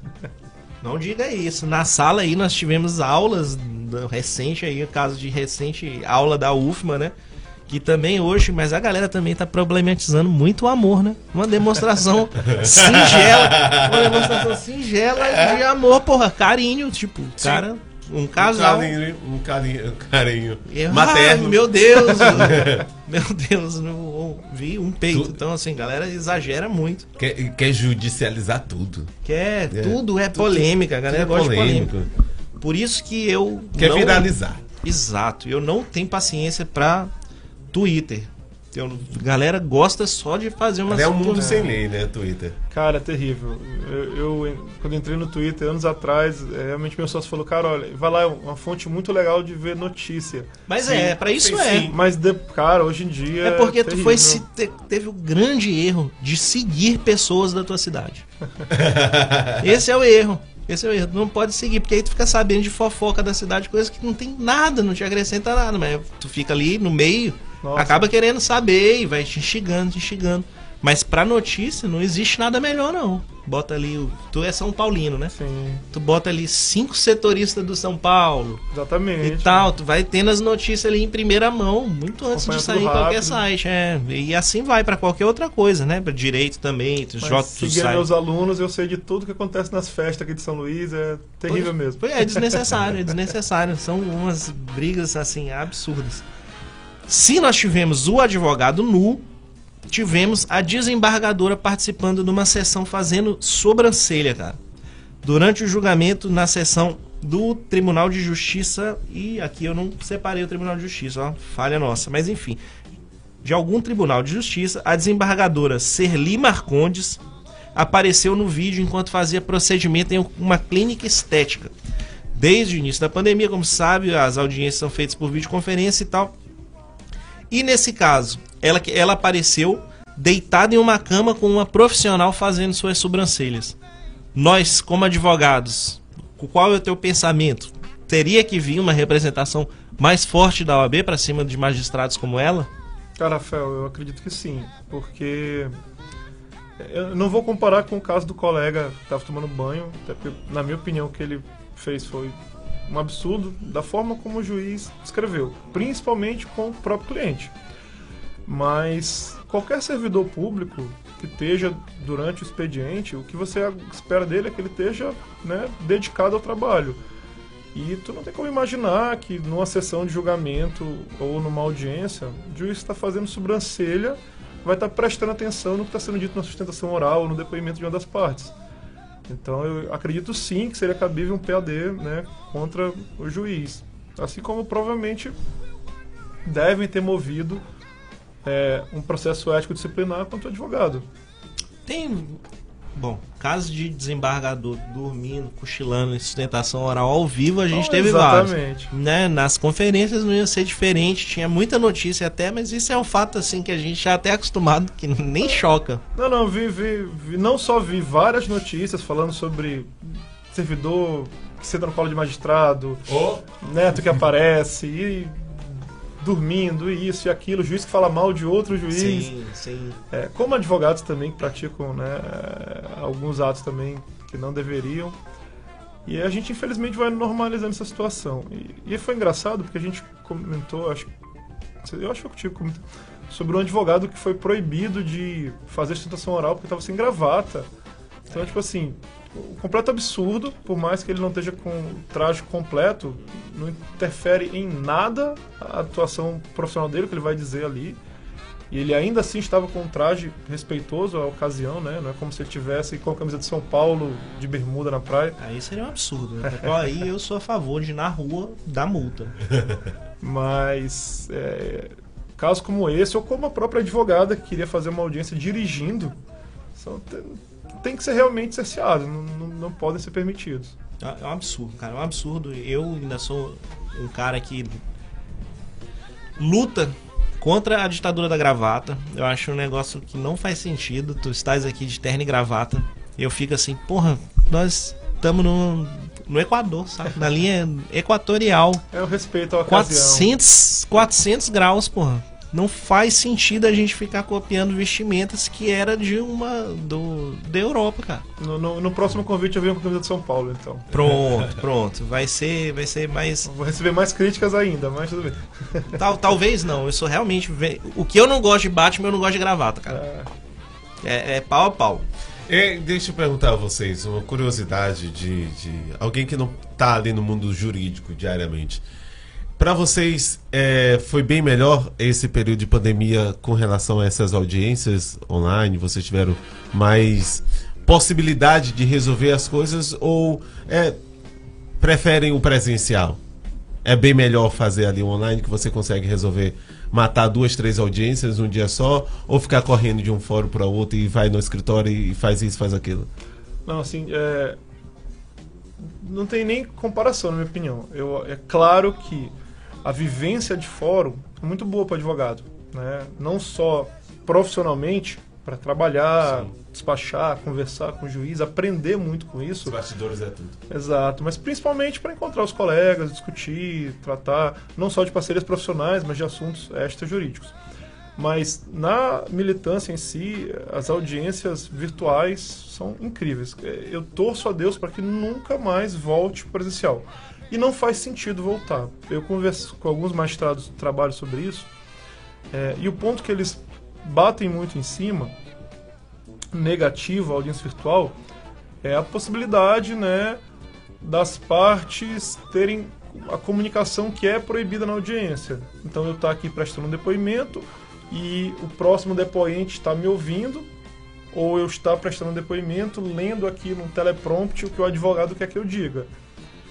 Não diga isso. Na sala aí nós tivemos aulas recente aí, o caso de recente aula da UFMA, né? Que também hoje, mas a galera também tá problematizando muito o amor, né? Uma demonstração [laughs] singela, uma demonstração singela de amor, porra, carinho, tipo, cara, um casal. Um carinho, um carinho, um carinho Eu- materno. Meu Deus! [laughs] meu Deus, não vi um peito. Tu- Então, assim, galera exagera muito. Quer, quer judicializar tudo. Quer, É, tudo é polêmica, a galera tudo gosta de polêmico. polêmica. Por isso que eu. Quer não- viralizar. Exato. Eu não tenho paciência pra Twitter. Eu, galera gosta só de fazer umas. É um mundo sem lei, né, Twitter? Cara, é terrível. Eu, eu, quando entrei no Twitter anos atrás, é, realmente meu sócio falou, cara, olha, vai lá, é uma fonte muito legal de ver notícia. Mas Sim, é, pra isso sim, é. sim. Mas, de- cara, hoje em dia. É porque tu terrível. foi se te- teve o grande erro de seguir pessoas da tua cidade. [laughs] Esse é o erro. Esse é o erro. Tu não pode seguir, porque aí tu fica sabendo de fofoca da cidade, coisa que não tem nada, não te acrescenta nada, mas tu fica ali no meio, Nossa. acaba querendo saber e vai te instigando, te instigando. Mas pra notícia não existe nada melhor, não. Bota ali, o- tu é São Paulino, né? Sim, Tu bota ali cinco setoristas do São Paulo, exatamente. e tal, tu vai tendo as notícias ali em primeira mão, muito antes de sair em qualquer site, é. E assim vai pra qualquer outra coisa, né? Pra direito também, tu joga tu sai. meus alunos, eu sei de tudo que acontece nas festas aqui de São Luís, é terrível Pois- mesmo. pois É desnecessário, é desnecessário. São umas brigas assim absurdas. Se nós tivemos o advogado nu, tivemos a desembargadora participando de uma sessão fazendo sobrancelha, cara. Durante o julgamento na sessão do Tribunal de Justiça e aqui eu não separei o Tribunal de Justiça, ó, falha nossa, mas enfim, de algum Tribunal de Justiça, a desembargadora Serli Marcondes apareceu no vídeo enquanto fazia procedimento em uma clínica estética. Desde o início da pandemia, como sabe, as audiências são feitas por videoconferência e tal. E nesse caso, ela, ela apareceu deitada em uma cama com uma profissional fazendo suas sobrancelhas. Nós, como advogados, qual é o teu pensamento? Teria que vir uma representação mais forte da OAB para cima de magistrados como ela? Cara, Rafael, eu acredito que sim, porque eu não vou comparar com o caso do colega que estava tomando banho, até porque, na minha opinião, o que ele fez foi um absurdo da forma como o juiz escreveu, principalmente com o próprio cliente. Mas qualquer servidor público que esteja durante o expediente, o que você espera dele é que ele esteja né, dedicado ao trabalho. E tu não tem como imaginar que numa sessão de julgamento ou numa audiência, o juiz está fazendo sobrancelha, vai estar prestando atenção no que está sendo dito na sustentação oral ou no depoimento de uma das partes. Então eu acredito sim que seria cabível um PAD né, contra o juiz. Assim como provavelmente devem ter movido é, um processo ético disciplinar contra o advogado. Tem Bom, caso de desembargador dormindo, cochilando em sustentação oral ao vivo, a gente Oh, teve exatamente. vários. Né? Nas conferências não ia ser diferente, tinha muita notícia até, mas isso é um fato assim que a gente já até é acostumado, que nem choca. Não, não, vi, vi, vi- não só vi várias notícias falando sobre servidor que senta no colo de magistrado, Ô, neto que aparece e dormindo, e isso e aquilo, juiz que fala mal de outro juiz. Sim, sim. É, como advogados também que praticam né, alguns atos também que não deveriam. E a gente infelizmente vai normalizando essa situação. E, e foi engraçado porque a gente comentou, acho, eu acho que eu tive comentado, sobre um advogado que foi proibido de fazer sustentação oral porque estava sem gravata. Então, tipo assim, um completo absurdo, por mais que ele não esteja com o traje completo, não interfere em nada a atuação profissional dele, que ele vai dizer ali. E ele ainda assim estava com um traje respeitoso à ocasião, né? Não é como se ele tivesse com a camisa de São Paulo de bermuda na praia. Aí seria um absurdo. Né? Aí eu sou a favor de, na rua, dar multa. [laughs] Mas é, casos como esse, ou como a própria advogada que queria fazer uma audiência dirigindo, são, tem que ser realmente cerceados, não, não, não podem ser permitidos. É um absurdo, cara. É um absurdo. Eu ainda sou um cara que luta contra a ditadura da gravata. Eu acho um negócio que não faz sentido. Tu estás aqui de terno e gravata. Eu fico assim, porra, nós estamos no, no Equador, sabe? Na linha equatorial. É o respeito à ocasião. 400, 400 graus, porra. Não faz sentido a gente ficar copiando vestimentas que era de uma. do da Europa, cara. No, no- no próximo convite eu venho com a camisa de São Paulo, então. Pronto, [laughs] pronto. Vai ser, vai ser mais. Vou receber mais críticas ainda, mas tudo bem. [laughs] Tal, talvez não. Eu sou realmente. O que eu não gosto de Batman, eu não gosto de gravata, cara. É, é pau a pau. É, deixa eu perguntar a vocês, uma curiosidade de, de alguém que não tá ali no mundo jurídico diariamente. Para vocês, é, foi bem melhor esse período de pandemia com relação a essas audiências online? Vocês tiveram mais possibilidade de resolver as coisas ou é, preferem o presencial? É bem melhor fazer ali online que você consegue resolver matar duas, três audiências num dia só ou ficar correndo de um fórum para outro e vai no escritório e faz isso, faz aquilo? Não, assim, é... não tem nem comparação, na minha opinião. Eu, é claro que a vivência de fórum é muito boa para advogado, né? Não só profissionalmente para trabalhar, despachar, conversar com o juiz, aprender muito com isso. bastidores é tudo. Exato, mas principalmente para encontrar os colegas, discutir, tratar não só de parcerias profissionais, mas de assuntos extrajurídicos. Mas na militância em si, as audiências virtuais são incríveis. Eu torço a Deus para que nunca mais volte presencial. E não faz sentido voltar. Eu converso com alguns magistrados que trabalham sobre isso, é, e o ponto que eles batem muito em cima, negativo à audiência virtual, é a possibilidade né, das partes terem a comunicação que é proibida na audiência. Então eu estou aqui prestando um depoimento e o próximo depoente está me ouvindo, ou eu estar prestando um depoimento, lendo aqui no teleprompter o que o advogado quer que eu diga.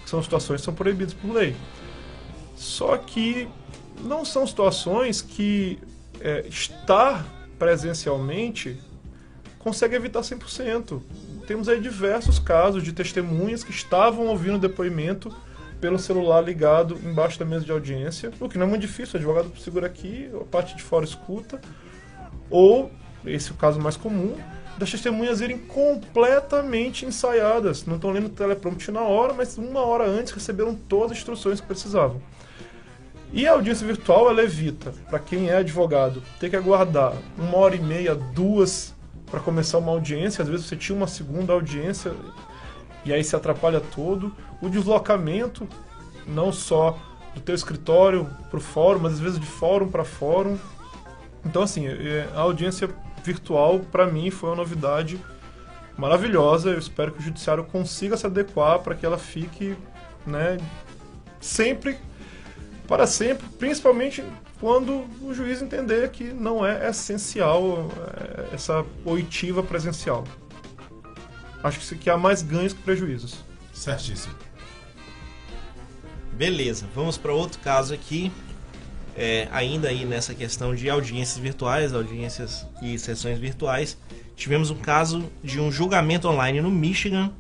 São situações que são proibidas por lei. Só que não são situações que é, estar presencialmente consegue evitar 100%. Temos aí diversos casos de testemunhas que estavam ouvindo depoimento pelo celular ligado embaixo da mesa de audiência, o que não é muito difícil, o advogado segura aqui, a parte de fora escuta, ou, esse é o caso mais comum, das testemunhas irem completamente ensaiadas, não estão lendo o teleprompter na hora, mas uma hora antes receberam todas as instruções que precisavam. E a audiência virtual ela evita, para quem é advogado, ter que aguardar uma hora e meia, duas para começar uma audiência. Às vezes você tinha uma segunda audiência e aí se atrapalha todo. O deslocamento, não só do teu escritório para o fórum, mas às vezes de fórum para fórum. Então, assim, é- a audiência virtual, para mim, foi uma novidade maravilhosa. Eu espero que o judiciário consiga se adequar para que ela fique né, sempre para sempre, principalmente quando o juiz entender que não é essencial é, essa oitiva presencial. Acho que aqui há mais ganhos que prejuízos. Certíssimo. Beleza, vamos para outro caso aqui. É, ainda aí nessa questão de audiências virtuais, audiências e sessões virtuais, tivemos um caso de um julgamento online no Michigan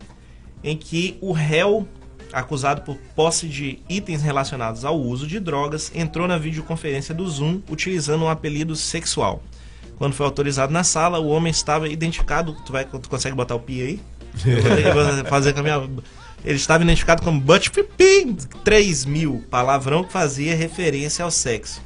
em que o réu acusado por posse de itens relacionados ao uso de drogas entrou na videoconferência do Zoom utilizando um apelido sexual. Quando foi autorizado na sala, o homem estava identificado. Tu, vai, tu consegue botar o pi aí? [laughs] Eu vou fazer com a minha. Ele estava identificado como Butch Pipim 3000, palavrão que fazia referência ao sexo.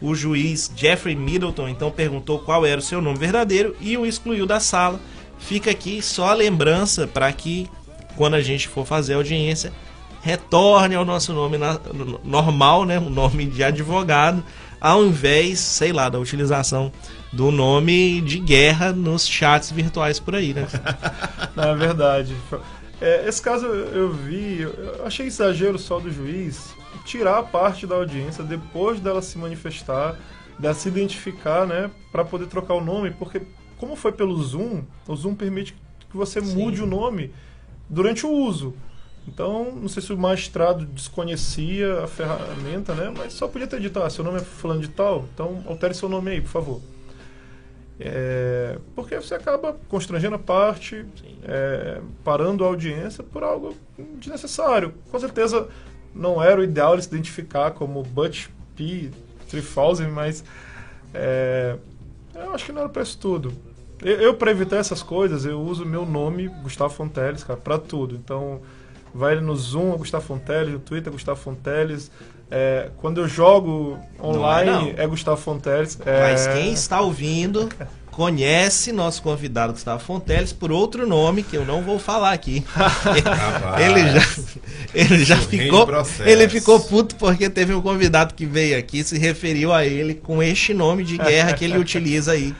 O juiz Jeffrey Middleton então perguntou qual era o seu nome verdadeiro e o excluiu da sala. Fica aqui só a lembrança para que quando a gente for fazer a audiência retorne ao nosso nome na, normal, né, o nome de advogado, ao invés, sei lá, da utilização do nome de guerra nos chats virtuais por aí, né? [laughs] Na verdade. É, esse caso eu vi, eu achei exagero só do juiz tirar a parte da audiência depois dela se manifestar, dela se identificar, né, para poder trocar o nome, porque como foi pelo Zoom, o Zoom permite que você Sim. mude o nome durante o uso. Então, não sei se o magistrado desconhecia a ferramenta, né? Mas só podia ter dito, ah, seu nome é fulano de tal, então altere seu nome aí, por favor. É, porque você acaba constrangendo a parte, é, parando a audiência por algo desnecessário. Com certeza não era o ideal ele se identificar como Butch P. 3000, mas é, eu acho que não era para isso tudo. Eu, eu para evitar essas coisas, eu uso meu nome, Gustavo Fonteles, cara, para tudo. Então, vai no Zoom, Gustavo Fonteles, no Twitter, Gustavo Fonteles. É, quando eu jogo online, não é, não. é Gustavo Fonteles. É... Mas quem está ouvindo conhece nosso convidado Gustavo Fonteles por outro nome que eu não vou falar aqui. ele já, ele já ficou, ele ficou puto porque teve um convidado que veio aqui se referiu a ele com este nome de guerra que ele utiliza aí.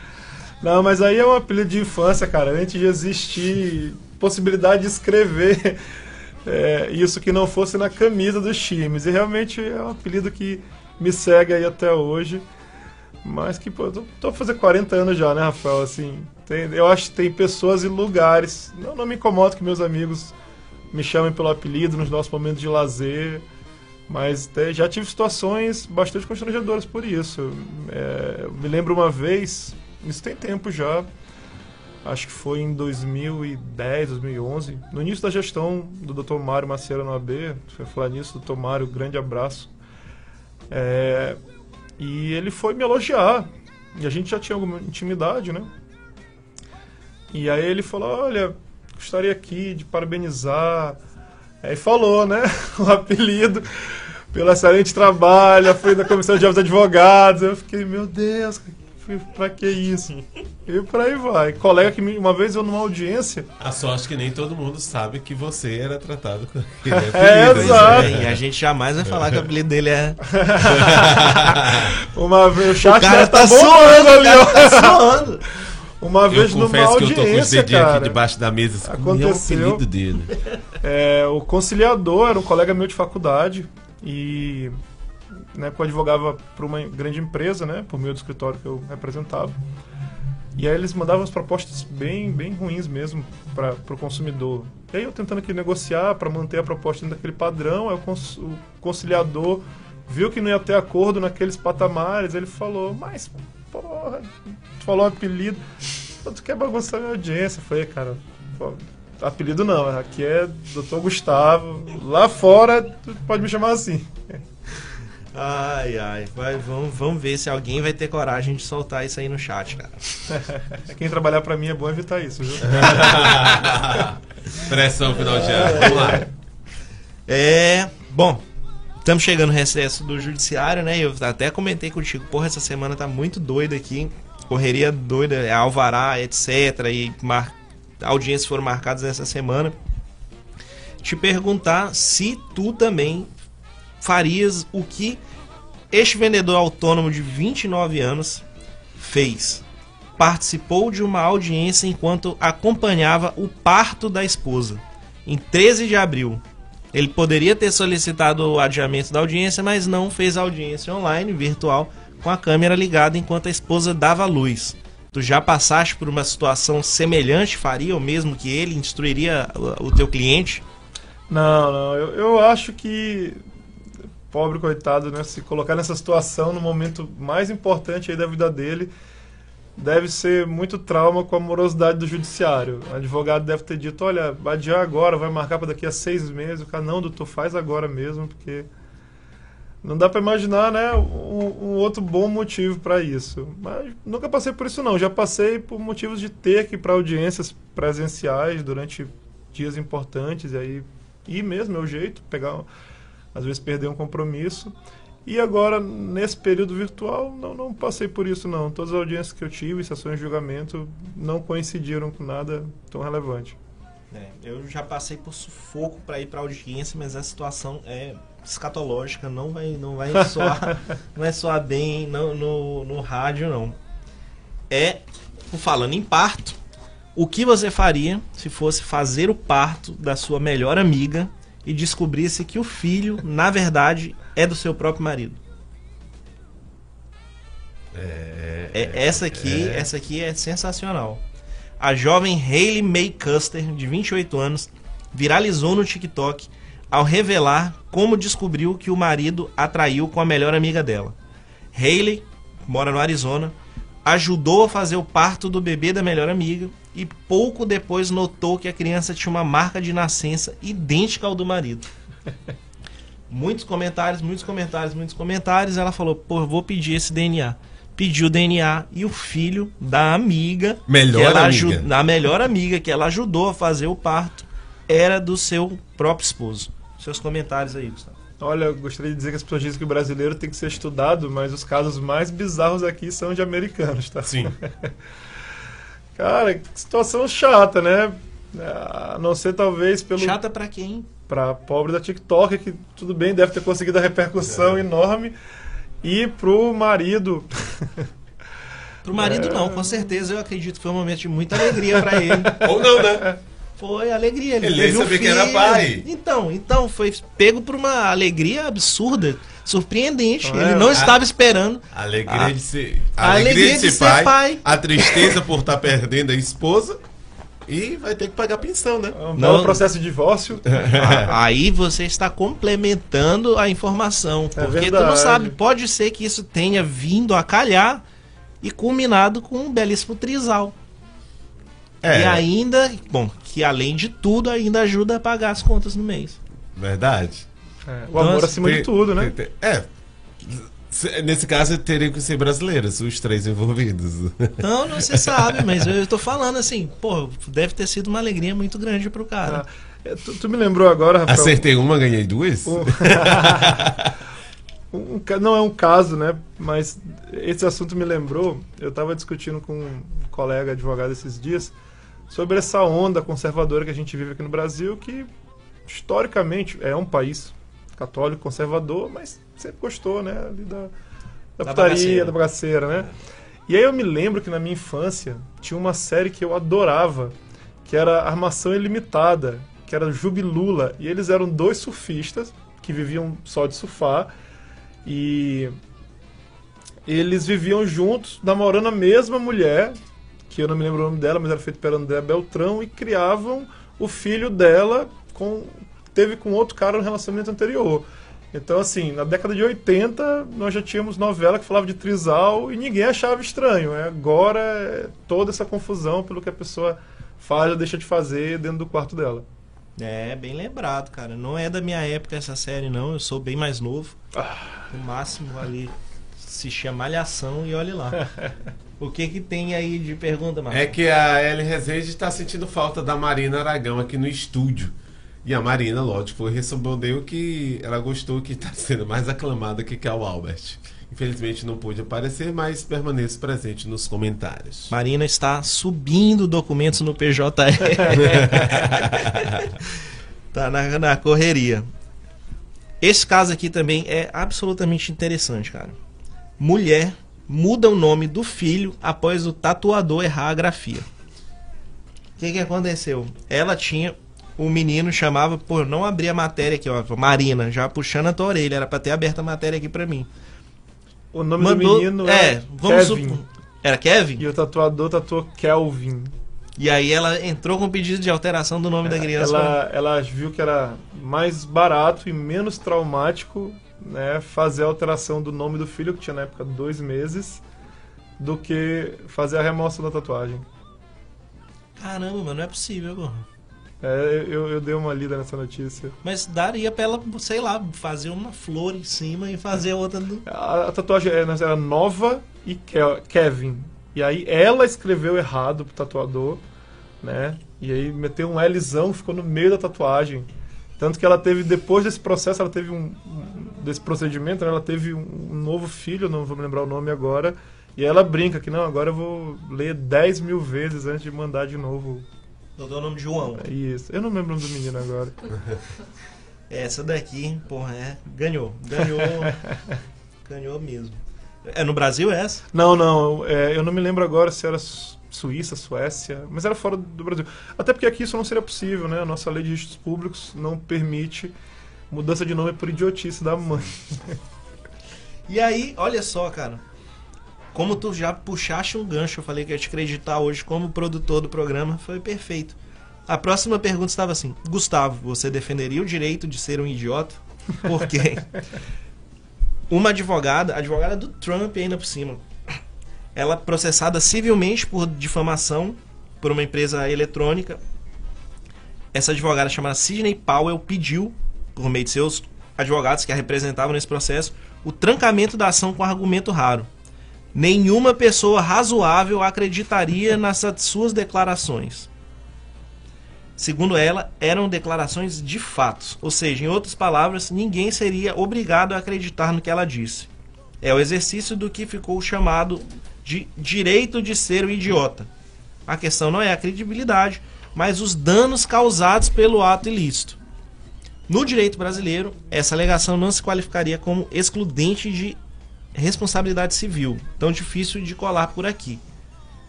Não, mas aí é um apelido de infância, cara. Antes de existir possibilidade de escrever é, isso que não fosse na camisa dos times. E realmente é um apelido que me segue aí até hoje. Mas que, pô, eu tô, tô fazer 40 anos já, né, Rafael? Assim, tem, eu acho que tem pessoas e lugares. Não, não me incomodo que meus amigos me chamem pelo apelido nos nossos momentos de lazer. Mas já tive situações bastante constrangedoras por isso. É, eu me lembro uma vez, isso tem tempo já, acho que foi em 2010, 2011, no início da gestão do Dr. Mário Macieira no AB, foi falar nisso, Dr. Mário, grande abraço. É, e ele foi me elogiar, e a gente já tinha alguma intimidade, né? E aí ele falou, olha, gostaria aqui de parabenizar. Aí falou, né, [laughs] o apelido pelo excelente trabalho, foi da Comissão de Advogados. Eu fiquei, meu Deus, pra que isso? E por aí vai. Colega que me, uma vez eu numa audiência. A sorte que nem todo mundo sabe que você era tratado com [laughs] aquele apelido. É, exato. É, e a gente jamais vai falar que o apelido dele é. [laughs] uma vez o chat o cara tá, tá suando ali, ó. Tá suando. Uma vez eu numa audiência, que eu tô com os dedinhos cara, aqui debaixo da mesa. Assim, aconteceu. É o apelido dele. É, o conciliador era um colega meu de faculdade e né, que eu advogava para uma grande empresa, né, por meio do escritório que eu representava. E aí eles mandavam as propostas bem, bem ruins mesmo para o consumidor. E aí eu tentando aqui negociar para manter a proposta dentro daquele padrão, aí o, cons o conciliador viu que não ia ter acordo naqueles patamares, ele falou, mas, porra, tu falou um apelido, tu quer bagunçar minha audiência? Eu falei, cara, pô, apelido não, aqui é Dr. Gustavo, lá fora tu pode me chamar assim. Ai, ai. Vai, vamos, vamos ver se alguém vai ter coragem de soltar isso aí no chat, cara. [laughs] Quem trabalhar para mim é bom evitar isso, viu? [laughs] Pressão final de ano. Vamos lá. É. Bom, estamos chegando no recesso do judiciário, né? Eu até comentei contigo, porra, essa semana tá muito doida aqui. Correria doida, é alvará, etc. E mar... audiências foram marcadas essa semana. Te perguntar se tu também farias o que este vendedor autônomo de 29 anos fez. Participou de uma audiência enquanto acompanhava o parto da esposa, em 13 de abril. Ele poderia ter solicitado o adiamento da audiência, mas não fez a audiência online, virtual, com a câmera ligada enquanto a esposa dava luz. Tu já passaste por uma situação semelhante? Faria o mesmo que ele? Instruiria o teu cliente? Não, não. Eu, eu acho que pobre coitado, né? Se colocar nessa situação no momento mais importante aí da vida dele, deve ser muito trauma com a morosidade do judiciário. O advogado deve ter dito, olha, adiar agora, vai marcar para daqui a seis meses. O cara, não, doutor, faz agora mesmo, porque não dá para imaginar, né, um, um, outro bom motivo para isso. Mas nunca passei por isso não. Já passei por motivos de ter que ir para audiências presenciais durante dias importantes e aí ir mesmo é o jeito, pegar às vezes perder um compromisso. E agora, nesse período virtual, não, não passei por isso, não. Todas as audiências que eu tive, sessões de julgamento, não coincidiram com nada tão relevante. É, eu já passei por sufoco para ir para audiência, mas a situação é escatológica, não vai, não vai [laughs] soar, não é soar bem no, no, no rádio, não. É, falando em parto, o que você faria se fosse fazer o parto da sua melhor amiga e descobrisse que o filho, na verdade, é do seu próprio marido? É, é, essa aqui, é. essa aqui é sensacional. A jovem Hayley May Custer, de 28 anos, viralizou no TikTok ao revelar como descobriu que o marido a traiu com a melhor amiga dela. Hayley, mora no Arizona, ajudou a fazer o parto do bebê da melhor amiga e pouco depois notou que a criança tinha uma marca de nascença idêntica ao do marido. muitos comentários, muitos comentários, muitos comentários. Ela falou: pô, vou pedir esse DNA. Pediu o DNA e o filho da amiga, melhor amiga. a melhor amiga que ela ajudou a fazer o parto, era do seu próprio esposo. Seus comentários aí, Gustavo. Olha, eu gostaria de dizer que as pessoas dizem que o brasileiro tem que ser estudado, mas os casos mais bizarros aqui são de americanos, tá? Sim. [laughs] Cara, que situação chata, né? A não ser talvez pelo. Chata para quem? Pra pobre da TikTok, que tudo bem, deve ter conseguido a repercussão é. enorme. E pro marido. Pro marido é... não, com certeza eu acredito que foi um momento de muita alegria para ele. [laughs] Ou não, né? Foi alegria. Ele, ele nem sabia que era pai. Então, então, foi pego por uma alegria absurda, surpreendente. ele não a, estava esperando. A alegria a, de ser, a alegria, alegria de, de, ser, pai, pai, A tristeza por estar tá perdendo a esposa. E vai ter que pagar pensão, né? Um não processo de divórcio. [laughs] Aí você está complementando a informação. É porque verdade. tu não sabe, pode ser que isso tenha vindo a calhar e culminado com um belíssimo trisal. É. E ainda, bom, que além de tudo, ainda ajuda a pagar as contas no mês. Verdade. É, o amor acima tem, de tudo, né? Tem, é. Nesse caso, teriam que ser brasileiros, os três envolvidos. Não, não se sabe, mas eu estou [laughs] falando assim, pô, deve ter sido uma alegria muito grande pro cara. Ah, é, tu, tu, me lembrou agora, Rafael? Acertei uma, ganhei duas? Um... [laughs] um, não é um caso, né? Mas esse assunto me lembrou. Eu estava discutindo com um colega advogado esses dias sobre essa onda conservadora que a gente vive aqui no Brasil, que historicamente é um país católico conservador, mas sempre gostou, né, ali da, da, da putaria, bagaceira. da bagaceira, né? E aí eu me lembro que na minha infância tinha uma série que eu adorava, que era Armação Ilimitada, que era Jubilula, e eles eram dois surfistas que viviam só de surfar e eles viviam juntos, namorando a mesma mulher, que eu não me lembro o nome dela, mas era feito pela André Beltrão, e criavam o filho dela com. teve com outro cara no relacionamento anterior. Então, assim, na década de 80, nós já tínhamos novela que falava de trisal e ninguém achava estranho. Né? Agora, é toda essa confusão pelo que a pessoa faz ou deixa de fazer dentro do quarto dela. É, bem lembrado, cara. Não é da minha época essa série, não. Eu sou bem mais novo. Ah. No máximo ali se chama Malhação e olhe lá. [laughs] O que que tem aí de pergunta, Marcos? É que a Ellen Rezende está sentindo falta da Marina Aragão aqui no estúdio. E a Marina, lógico, respondeu que ela gostou que está [laughs] sendo mais aclamada que Cal Albert. Infelizmente não pôde aparecer, mas permaneça presente nos comentários. Marina está subindo documentos no PJR. [laughs] tá na, na correria. Esse caso aqui também é absolutamente interessante, cara. Mulher muda o nome do filho após o tatuador errar a grafia. O que, que aconteceu? Ela tinha. O menino chamava, por não abrir a matéria aqui, ó. Marina, já puxando a tua orelha. Era pra ter aberto a matéria aqui pra mim. O nome Mandou, do menino é, é vamos Kevin. Era Kevin? E o tatuador tatuou Kelvin. E aí ela entrou com pedido de alteração do nome é, da criança. Ela, ela viu que era mais barato e menos traumático né, fazer a alteração do nome do filho, que tinha na época dois meses, do que fazer a remoção da tatuagem. Caramba, mano, não é possível, pô. É, eu, eu dei uma lida nessa notícia. Mas daria pra ela, sei lá, fazer uma flor em cima e fazer outra do. A, a tatuagem era, era Nova e Ke- Kevin. E aí ela escreveu errado pro tatuador, né? E aí meteu um Lzão, ficou no meio da tatuagem. Tanto que ela teve, depois desse processo, ela teve um. Desse procedimento, né, ela teve um, novo filho, não vou me lembrar o nome agora. E ela brinca que não, agora eu vou ler 10 mil vezes antes de mandar de novo. Eu dou o nome de João. É Isso. Eu não lembro o nome do menino agora. [laughs] Essa daqui, porra, é. Ganhou. Ganhou. [laughs] ganhou mesmo. É no Brasil essa? Não, não, é, eu não me lembro agora se era Su- Suíça, Suécia, mas era fora do Brasil. Até porque aqui isso não seria possível, né? A nossa lei de registros públicos não permite mudança de nome por idiotice da mãe. E aí, olha só, cara. Como tu já puxaste um gancho, eu falei que ia te acreditar hoje como produtor do programa, foi perfeito. A próxima pergunta estava assim: Gustavo, você defenderia o direito de ser um idiota? Por quê? [laughs] Uma advogada, advogada do Trump ainda por cima, ela processada civilmente por difamação por uma empresa eletrônica. Essa advogada chamada Sidney Powell pediu, por meio de seus advogados que a representavam nesse processo, o trancamento da ação com argumento raro. Nenhuma pessoa razoável acreditaria nessas suas declarações. Segundo ela, eram declarações de fatos, ou seja, em outras palavras, ninguém seria obrigado a acreditar no que ela disse. É o exercício do que ficou chamado de direito de ser o idiota. A questão não é a credibilidade, mas os danos causados pelo ato ilícito. No direito brasileiro, essa alegação não se qualificaria como excludente de responsabilidade civil, tão difícil de colar por aqui.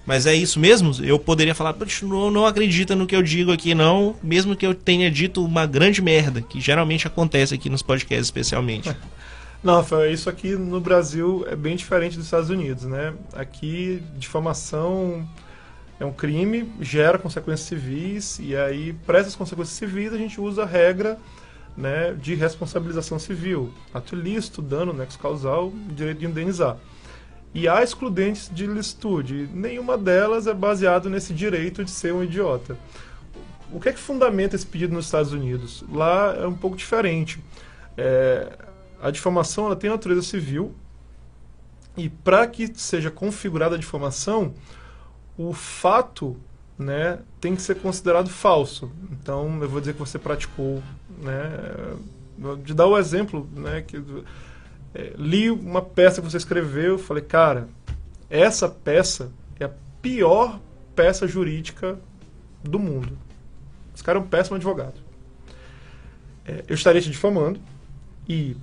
Mas é isso mesmo? Eu poderia falar, "Poxa, não, não acredita no que eu digo aqui não, mesmo que eu tenha dito uma grande merda, que geralmente acontece aqui nos podcasts especialmente. [laughs] Não, Rafael, isso aqui no Brasil é bem diferente dos Estados Unidos, né? Aqui, difamação é um crime, gera consequências civis, e aí, para essas consequências civis, a gente usa a regra né, de responsabilização civil. Ato ilícito, dano, nexo causal, direito de indenizar. E há excludentes de licitude. Nenhuma delas é baseado nesse direito de ser um idiota. O que é que fundamenta esse pedido nos Estados Unidos? Lá é um pouco diferente. É, a difamação ela tem natureza civil e para que seja configurada a difamação, o fato né, tem que ser considerado falso. Então, eu vou dizer que você praticou, né, de dar o exemplo, né, que é, li uma peça que você escreveu, falei, cara, essa peça é a pior peça jurídica do mundo. Esse cara é um péssimo advogado. É, eu estaria te difamando e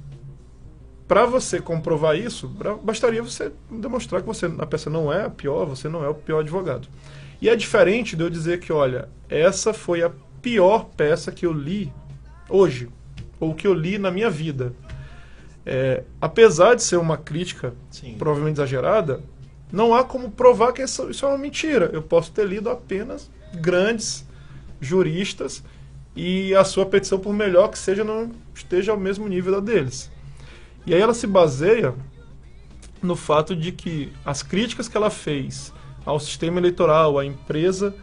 para você comprovar isso, bastaria você demonstrar que você a peça não é a pior, você não é o pior advogado. E é diferente de eu dizer que, olha, essa foi a pior peça que eu li hoje, ou que eu li na minha vida. É, apesar de ser uma crítica Sim. provavelmente exagerada, não há como provar que isso, isso é uma mentira. Eu posso ter lido apenas grandes juristas e a sua petição, por melhor que seja, não esteja ao mesmo nível da deles. E aí ela se baseia no fato de que as críticas que ela fez ao sistema eleitoral, à empresa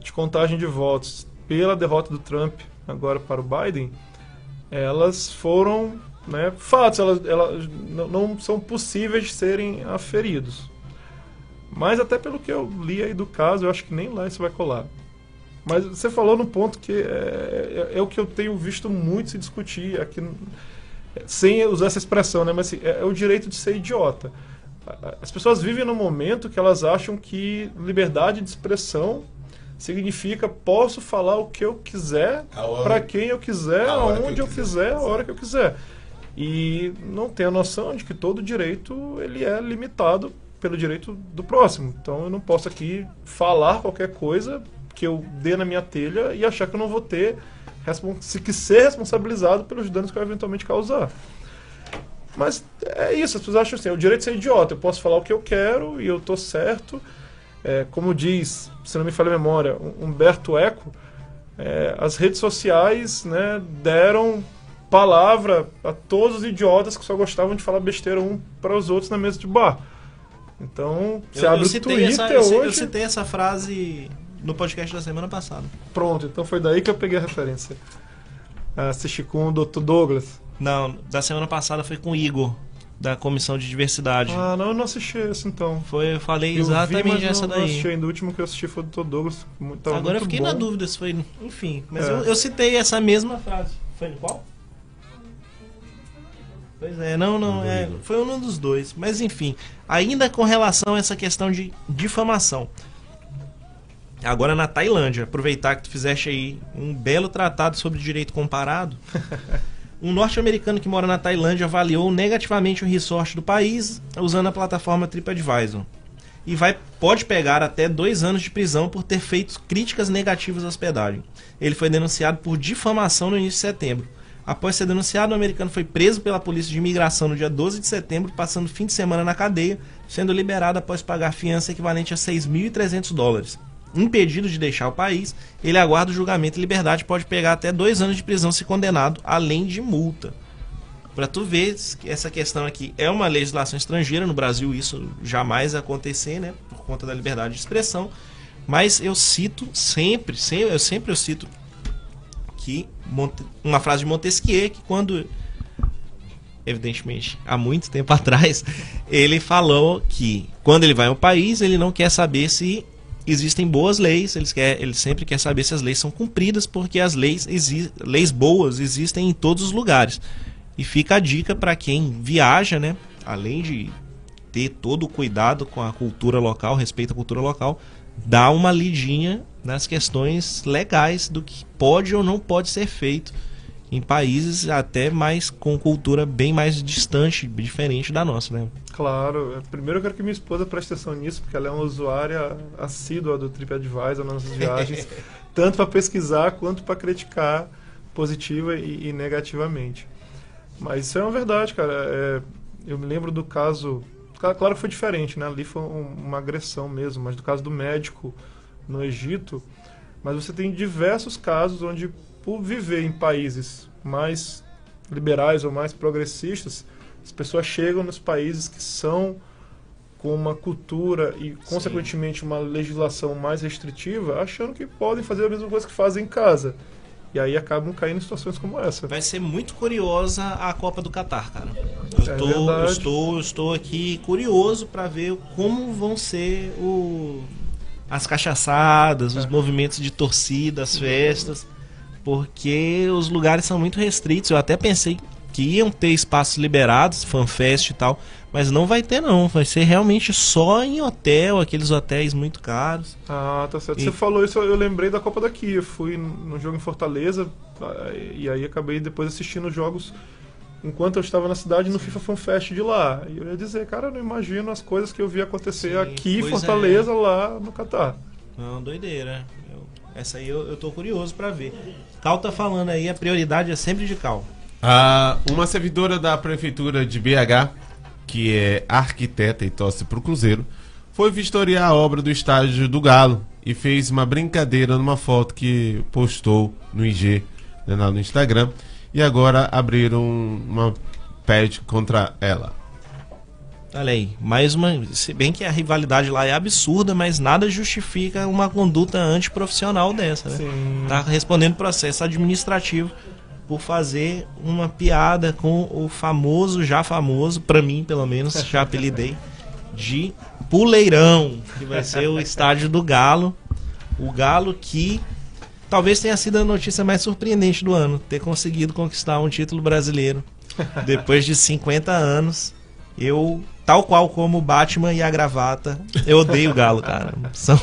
de contagem de votos pela derrota do Trump agora para o Biden, elas foram né, fatos, elas, elas não, são possíveis de serem aferidos. Mas até pelo que eu li aí do caso, eu acho que nem lá isso vai colar. Mas você falou no ponto que é, é- é o que eu tenho visto muito se discutir aqui, no- sem usar essa expressão, né? Mas assim, é, é o direito de ser idiota. As pessoas vivem num momento que elas acham que liberdade de expressão significa posso falar o que eu quiser, para quem eu quiser, aonde eu eu quiser. a hora que eu quiser. E não tem a noção de que todo direito ele é limitado pelo direito do próximo. Então eu não posso aqui falar qualquer coisa que eu dê na minha telha e achar que eu não vou ter se que ser responsabilizado pelos danos que eu eventualmente causar. Mas é isso, as pessoas acham assim, é o direito de ser idiota, eu posso falar o que eu quero e eu tô certo. É, como diz, se não me falha a memória, um- Humberto Eco, é, as redes sociais né, deram palavra a todos os idiotas que só gostavam de falar besteira um para os outros na mesa de bar. Então, você Eu, abre eu o Twitter essa, eu, hoje. eu citei essa frase no podcast da semana passada. Pronto, então foi daí que eu peguei a referência. Ah, Assisti com o Dr. Douglas. Não, da semana passada foi com o Igor, da Comissão de Diversidade. Ah, não, eu não assisti esse então. Foi, eu falei Eu vi, exatamente mas essa não, não daí. assisti ainda. O último que eu assisti foi do tava Agora eu muito fiquei bom. na dúvida se foi. Enfim, mas É. eu, eu citei essa mesma frase. Foi em qual? Pois é, não, não, é, foi um dos dois. Mas enfim, ainda com relação a essa questão de difamação. Agora na Tailândia, aproveitar que tu fizeste aí um belo tratado sobre direito comparado. [laughs] Um norte-americano que mora na Tailândia avaliou negativamente o resort do país usando a plataforma TripAdvisor. E vai, pode pegar até dois anos de prisão por ter feito críticas negativas à hospedagem. Ele foi denunciado por difamação no início de setembro. Após ser denunciado, o americano foi preso pela polícia de imigração no dia 12 de setembro, passando fim de semana na cadeia, sendo liberado após pagar fiança equivalente a 6.300 dólares. Impedido de deixar o país, ele aguarda o julgamento e liberdade pode pegar até dois anos de prisão se condenado, além de multa. Pra tu ver que essa questão aqui é uma legislação estrangeira, no Brasil isso jamais acontecer, né? Por conta da liberdade de expressão. Mas eu cito sempre, sempre eu sempre eu cito que uma frase de Montesquieu que quando evidentemente há muito tempo [laughs] atrás ele falou que quando ele vai ao país ele não quer saber se existem boas leis ele, quer, ele sempre quer saber se as leis são cumpridas porque as leis leis boas existem em todos os lugares. E fica a dica para quem viaja né? Além de ter todo o cuidado com a cultura local respeito à cultura local dá uma lidinha nas questões legais do que pode ou não pode ser feito em países até mais com cultura bem mais distante, diferente da nossa, né? Claro. Primeiro eu quero que minha esposa preste atenção nisso, porque ela é uma usuária assídua do TripAdvisor nas nossas viagens, [laughs] tanto para pesquisar quanto para criticar positiva e, e negativamente. Mas isso é uma verdade, cara. É, eu me lembro do caso. cla- Claro que foi diferente, né? Ali foi um- uma agressão mesmo, mas do caso do médico no Egito. Mas você tem diversos casos onde, por viver em países mais liberais ou mais progressistas, as pessoas chegam nos países que são com uma cultura e, consequentemente, uma legislação mais restritiva, achando que podem fazer a mesma coisa que fazem em casa. E aí acabam caindo em situações como essa. Vai ser muito curiosa a Copa do Catar, cara. Eu, É tô, eu estou, eu estou aqui curioso para ver como vão ser o, as cachaçadas, É. os movimentos de torcida, as festas, porque os lugares são muito restritos. Eu até pensei que iam ter espaços liberados, fanfest e tal, mas não vai ter não. Vai ser realmente só em hotel, aqueles hotéis muito caros. Ah, tá certo. E- Você falou isso, eu lembrei da Copa daqui. Eu fui num jogo em Fortaleza ah, e aí acabei depois assistindo os jogos enquanto eu estava na cidade no FIFA Fan Fest de lá. E eu ia dizer, cara, eu não imagino as coisas que eu vi acontecer Sim, aqui em pois Fortaleza, lá no Catar. Não, doideira. Eu- essa aí eu, eu tô curioso pra ver. Cal tá falando aí, a prioridade é sempre de Cal. Ah, uma servidora da prefeitura de BH, que é arquiteta e torce pro Cruzeiro, foi vistoriar a obra do estádio do Galo e fez uma brincadeira numa foto que postou no IG, né, lá no Instagram, e agora abriram uma pad contra ela. Olha aí, mais uma. Se bem que a rivalidade lá é absurda, mas nada justifica uma conduta antiprofissional dessa, né? Sim. Tá respondendo processo administrativo por fazer uma piada com o famoso, já famoso, pra mim pelo menos, já apelidei, de Puleirão, que vai ser o estádio do Galo. O Galo que talvez tenha sido a notícia mais surpreendente do ano, ter conseguido conquistar um título brasileiro [laughs] depois de 50 anos. Eu, tal qual como o Batman e a gravata, eu odeio o Galo, cara. São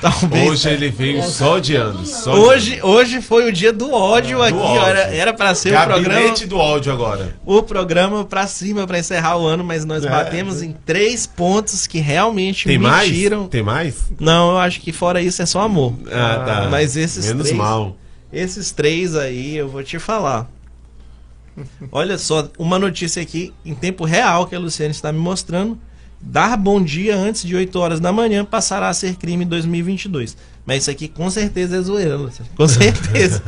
talvez Hoje ele veio só de anos. Só Hoje, hoje foi o dia do ódio aqui, ódio. era, para ser o programa, Gabinete do áudio agora. o programa pra cima pra encerrar o ano, mas nós É. batemos em três pontos que realmente Tem me mais? Tem mais? Não, eu acho que fora isso é só amor. Ah, tá. Mas esses Menos três, mal. esses três aí eu vou te falar. Olha só, uma notícia aqui em tempo real que a Luciane está me mostrando, Dar bom dia antes de 8 horas da manhã passará a ser crime em 2022. Mas isso aqui com certeza é zoeira. Com [laughs] certeza.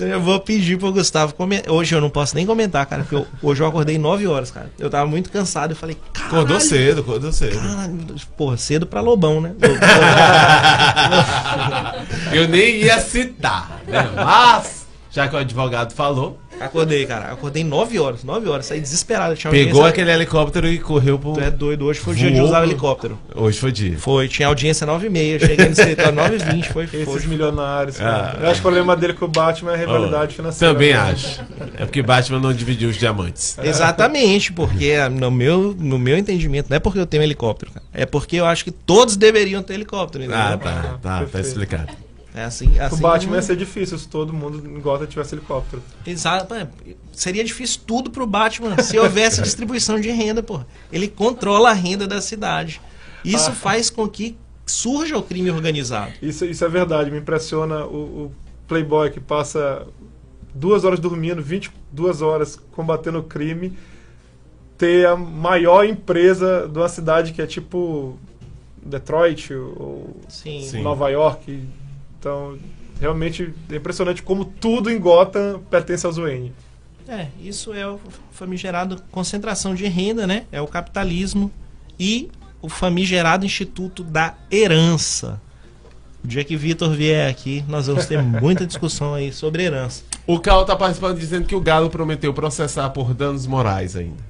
Eu vou pedir pro Gustavo comentar. Hoje eu não posso nem comentar, cara, porque eu- hoje eu acordei 9 horas, cara. Eu tava muito cansado. Eu falei, caralho. Acordou cedo, acordou cedo. Caralho, porra, cedo pra Lobão, né? [laughs] Eu nem ia citar, né? Mas, já que o advogado falou, Acordei, cara. Acordei 9 horas. 9 horas. Saí desesperado. Tinha pegou audiência- aquele helicóptero e correu pro. Tu é doido. Hoje foi o dia de usar o helicóptero. Hoje foi dia. Foi. Tinha audiência 9h30. Cheguei no escritório 9h20. Foi. Esses foi. milionários. Ah. cara. Eu acho que o problema dele com o Batman é a rivalidade financeira. Também né? acho. É porque Batman não dividiu os diamantes. Exatamente, porque no meu, no meu entendimento, não é porque eu tenho helicóptero, cara. É porque eu acho que todos deveriam ter helicóptero, entendeu? Ah, tá, tá, tá Perfeito. explicado. É assim, O assim. Batman ia ser difícil se todo mundo em Gotham tivesse helicóptero. Exato. é, Seria difícil tudo pro Batman se houvesse [laughs] distribuição de renda, porra. Ele controla a renda da cidade. Isso Ah. faz com que surja o crime organizado. Isso, isso é verdade, me impressiona o, o Playboy que passa duas horas dormindo, 22 horas combatendo o crime, ter a maior empresa de uma cidade que é tipo Detroit ou. Sim. Nova York. Então, realmente é impressionante como tudo em Gotham pertence aos Wayne. É, isso é o famigerado concentração de renda, né? É o capitalismo e o famigerado Instituto da Herança. O dia que Vitor vier aqui, nós vamos ter [laughs] muita discussão aí sobre herança. O Cal tá participando dizendo que o Galo prometeu processar por danos morais ainda.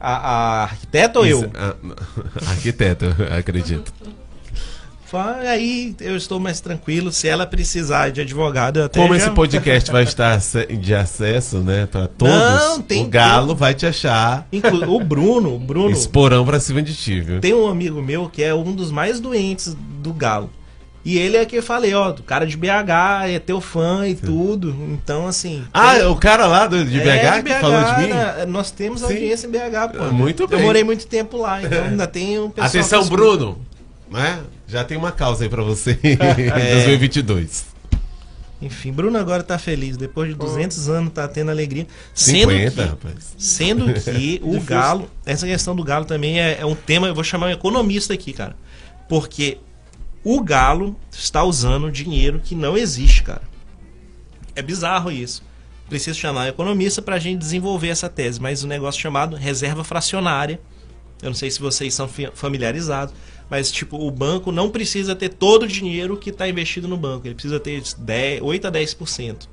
A, a arquiteta ou eu? Isso- não. [laughs] Arquiteto, eu acredito. Aí eu estou mais tranquilo. Se ela precisar de advogado, eu até Como já- esse podcast vai estar [laughs] de acesso, né, pra todos, Não, tem- o Galo vai te achar Inclu- o Bruno, o Bruno, esse porão pra cima de ti, viu? tem um amigo meu que é um dos mais doentes do Galo. E ele é que eu falei, ó, do cara de BH, é teu fã e tudo. Então, assim. Ah, tem- o cara lá do, de BH É, que falou de mim? né? Nós temos Sim. audiência em BH, pô. Muito Eu bem. morei muito tempo lá, então ainda tem um pessoal. Atenção, Bruno! Né? Já tem uma causa aí pra você em [laughs] É. 2022. Enfim, Bruno agora tá feliz. Depois de 200 anos, tá tendo alegria. Sendo 50, que- rapaz. Sendo que [laughs] o Galo, essa questão do Galo também é, é um tema, eu vou chamar um economista aqui, cara. Porque o Galo está usando dinheiro que não existe, cara. É bizarro isso. Preciso chamar um economista para a gente desenvolver essa tese, mas um negócio chamado reserva fracionária. Eu não sei se vocês são familiarizados, mas tipo, o banco não precisa ter todo o dinheiro que está investido no banco, ele precisa ter 10, 8 a 10%.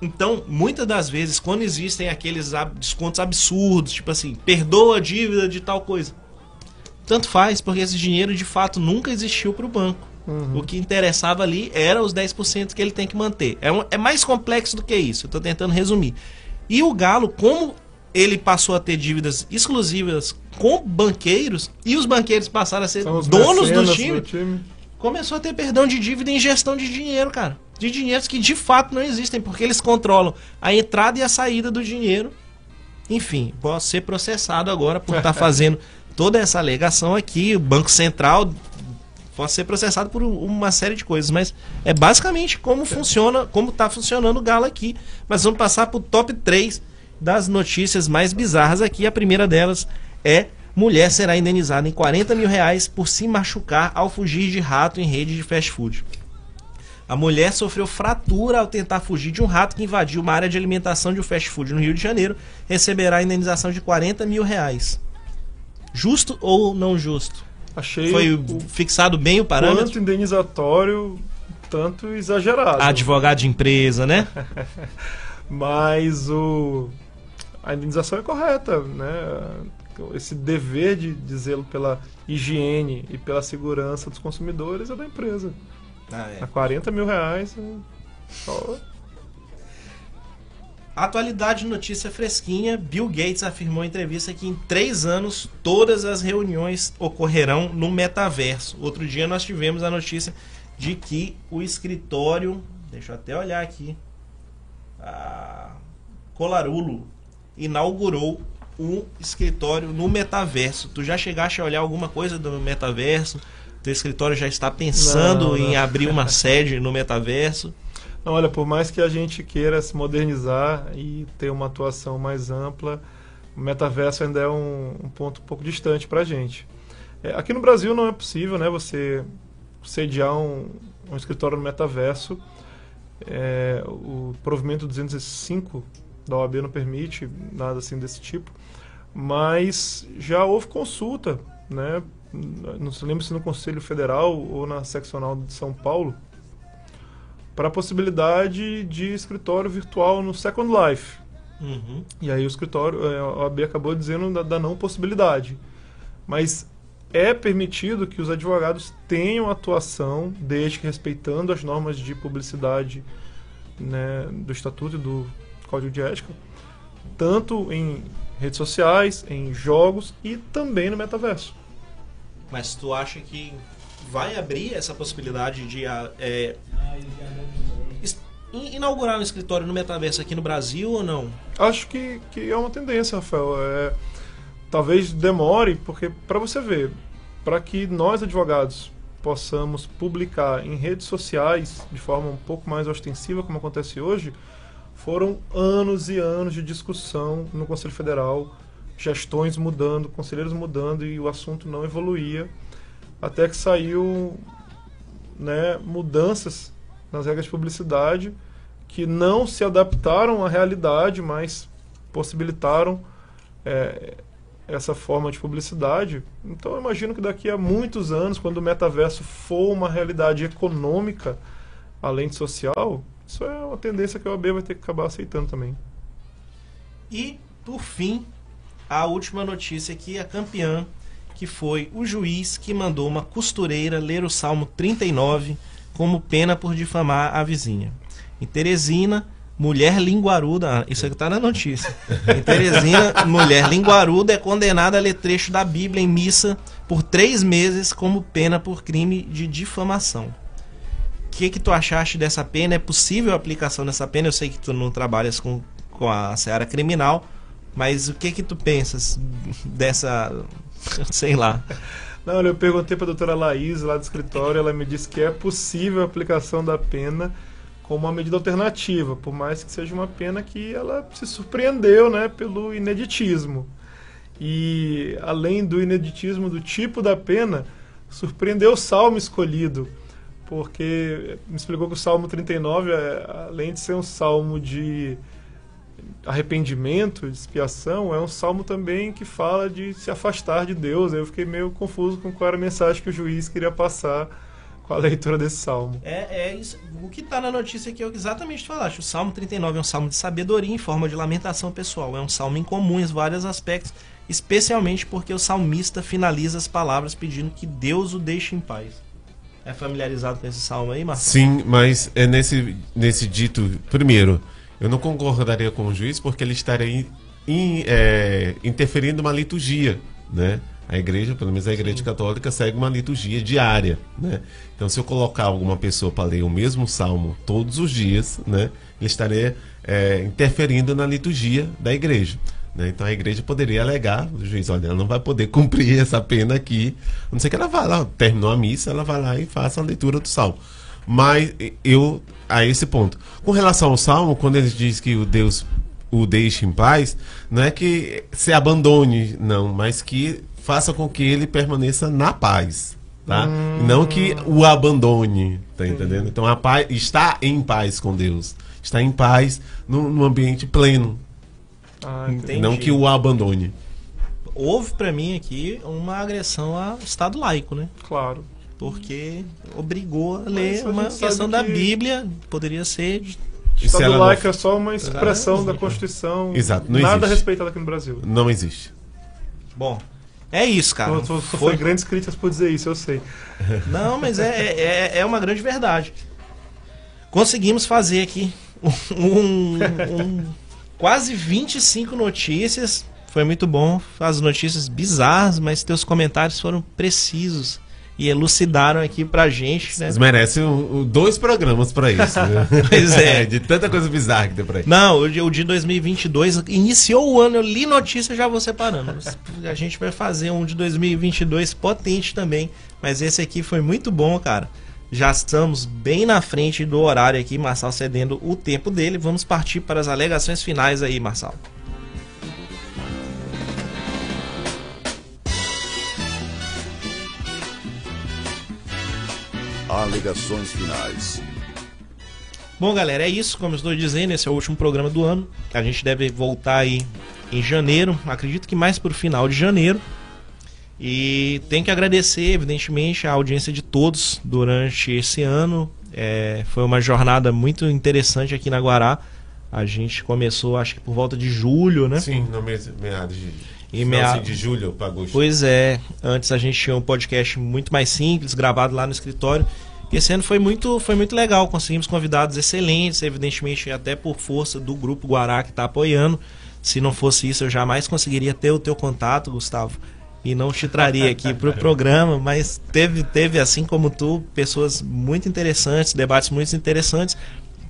Então, muitas das vezes, quando existem aqueles descontos absurdos, tipo assim, perdoa a dívida de tal coisa, tanto faz, porque esse dinheiro de fato nunca existiu para o banco. O que interessava ali era os 10% que ele tem que manter. É, um- é mais complexo do que isso, eu estou tentando resumir. E o Galo, como ele passou a ter dívidas exclusivas com banqueiros, e os banqueiros passaram a ser donos do time, time. começou a ter perdão de dívida em gestão de dinheiro, cara. De dinheiros que de fato não existem, porque eles controlam a entrada e a saída do dinheiro. Enfim, posso ser processado agora por estar [laughs] fazendo toda essa alegação aqui. O Banco Central pode ser processado por uma série de coisas, mas é basicamente como funciona, como está funcionando o Galo aqui. Mas vamos passar para o top 3 das notícias mais bizarras aqui. A primeira delas é mulher será indenizada em 40 mil reais por se machucar ao fugir de rato em rede de fast food. A mulher sofreu fratura ao tentar fugir de um rato que invadiu uma área de alimentação de um fast food no Rio de Janeiro. Receberá a indenização de 40 mil reais. Justo ou não justo? Achei Foi o fixado bem o parâmetro? quanto indenizatório, tanto exagerado. Advogado de empresa, né? [laughs] Mas o a indenização é correta, né? Esse dever de, zelo pela higiene e pela segurança dos consumidores é da empresa. Ah, é. A 40 mil reais, é só Atualidade notícia fresquinha. Bill Gates afirmou em entrevista que em três anos todas as reuniões ocorrerão no metaverso. Outro dia nós tivemos a notícia de que o escritório, deixa eu até olhar aqui, a Colarulo inaugurou um escritório no metaverso. Tu já chegaste a olhar alguma coisa do metaverso? Teu escritório já está pensando Não, em não. abrir uma [laughs] sede no metaverso? Não, olha, por mais que a gente queira se modernizar e ter uma atuação mais ampla, o metaverso ainda é um, um ponto um pouco distante para a gente. É, aqui no Brasil não é possível né, você sediar um, um escritório no metaverso. É, o provimento 205 da OAB não permite nada assim desse tipo, mas já houve consulta, né? Não se lembra se no Conselho Federal ou na seccional de São Paulo, para a possibilidade de escritório virtual no Second Life. Uhum. E aí o escritório, é, a OAB acabou dizendo da, da não possibilidade. Mas é permitido que os advogados tenham atuação, desde que respeitando as normas de publicidade né, do Estatuto e do Código de Ética, tanto em redes sociais, em jogos e também no metaverso. Mas tu acha que vai abrir essa possibilidade de é, inaugurar um escritório no metaverso aqui no Brasil ou não? Acho que, que é uma tendência, Rafael. É, talvez demore, porque para você ver, para que nós advogados possamos publicar em redes sociais de forma um pouco mais ostensiva, como acontece hoje, foram anos e anos de discussão no Conselho Federal, gestões mudando, conselheiros mudando e o assunto não evoluía, até que saiu né, mudanças nas regras de publicidade que não se adaptaram à realidade, mas possibilitaram é, essa forma de publicidade. Então eu imagino que daqui a muitos anos, quando o metaverso for uma realidade econômica, além de social, isso é uma tendência que a OAB vai ter que acabar aceitando também. E, por fim, a última notícia aqui, a campeã, que foi o juiz que mandou uma costureira ler o Salmo 39 como pena por difamar a vizinha. Em Teresina, mulher linguaruda, isso aqui está na notícia. Em Teresina, [laughs] mulher linguaruda é condenada a ler trecho da Bíblia em missa por três meses como pena por crime de difamação. Que, que tu achaste dessa pena? É possível a aplicação dessa pena? Eu sei que tu não trabalhas com, com a seara criminal, mas o que que tu pensas dessa, [laughs] sei lá... Não, eu perguntei para a doutora Laís lá do escritório, ela me disse que é possível a aplicação da pena como uma medida alternativa, por mais que seja uma pena que ela se surpreendeu né, pelo ineditismo. E além do ineditismo do tipo da pena, surpreendeu o salmo escolhido, porque me explicou que o Salmo 39, é, além de ser um salmo de arrependimento, de expiação, é um salmo também que fala de se afastar de Deus. Eu fiquei meio confuso com qual era a mensagem que o juiz queria passar com a leitura desse salmo. É, é isso. O que está na notícia aqui é exatamente o que falaste. O Salmo 39 é um salmo de sabedoria em forma de lamentação pessoal. É um salmo incomum em vários aspectos, especialmente porque o salmista finaliza as palavras pedindo que Deus o deixe em paz. É familiarizado com esse salmo aí, Marcos? Sim, mas é nesse, nesse dito, primeiro, eu não concordaria com o juiz porque ele estaria in, in, é, interferindo uma liturgia, né? A igreja, pelo menos a igreja Sim. católica, segue uma liturgia diária, né? Então, se eu colocar alguma pessoa para ler o mesmo salmo todos os dias, né? Ele estaria é, interferindo na liturgia da igreja. Né? Então a igreja poderia alegar, o juiz, olha, ela não vai poder cumprir [laughs] essa pena aqui. A não sei que ela vá lá, terminou a missa, ela vai lá e faça a leitura do salmo. Mas eu, a esse ponto. Com relação ao salmo, quando ele diz que o Deus o deixe em paz, não é que se abandone, não, mas que faça com que ele permaneça na paz, tá? Hum. Não que o abandone, tá entendendo? Então a paz está em paz com Deus, está em paz no ambiente pleno. Ah, não que o abandone. Houve para mim aqui uma agressão ao Estado laico, né? Claro. Porque obrigou a ler Mas uma questão da Bíblia, poderia ser Estado laico não... é só uma expressão da Constituição. Exato, não Nada existe. respeitado aqui no Brasil. Não existe. Bom, é isso, cara. Tu, tu, foi grandes críticas por dizer isso, eu sei. [laughs] Não, mas é, é, é uma grande verdade. Conseguimos fazer aqui um, um, [laughs] quase 25 notícias. Foi muito bom. As notícias bizarras, mas teus comentários foram precisos e elucidaram aqui pra gente, né? Vocês merecem um, um, dois programas pra isso. Né? [laughs] pois é. [laughs] De tanta coisa bizarra que deu pra aí. Não, o de, o de 2022 iniciou o ano, eu li notícia já vou separando. A gente vai fazer um de 2022 potente também, mas esse aqui foi muito bom, cara. Já estamos bem na frente do horário aqui, Marçal cedendo o tempo dele. Vamos partir para as alegações finais aí, Marçal. Alegações finais. Bom, galera, é isso. Como eu estou dizendo, esse é o último programa do ano. A gente deve voltar aí em janeiro. Acredito que mais para o final de janeiro. E tem que agradecer, evidentemente, a audiência de todos durante esse ano. É, foi uma jornada muito interessante aqui na Guará. A gente começou, acho que por volta de julho, né? Sim, no mês, meados de, Em finalzinho mea- de julho para agosto. Pois é, antes a gente tinha um podcast muito mais simples, gravado lá no escritório. E esse ano foi muito, foi muito legal, conseguimos convidados excelentes, evidentemente até por força do Grupo Guará que está apoiando. Se não fosse isso, eu jamais conseguiria ter o teu contato, Gustavo, e não te traria aqui para o [laughs] programa, mas teve, teve, assim como tu, pessoas muito interessantes, debates muito interessantes.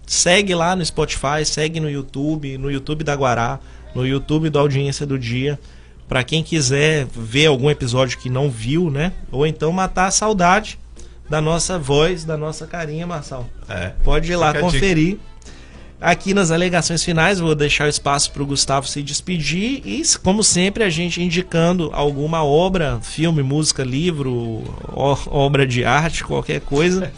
Segue lá no Spotify, segue no YouTube, no YouTube da Guará, no YouTube do Audiência do Dia. Pra quem quiser ver algum episódio que não viu, né? Ou então matar a saudade da nossa voz, da nossa carinha, Marçal. É. Pode ir lá a dica. Aqui nas alegações finais, vou deixar o espaço para o Gustavo se despedir e, como sempre, a gente indicando alguma obra, filme, música, livro, obra de arte, qualquer coisa.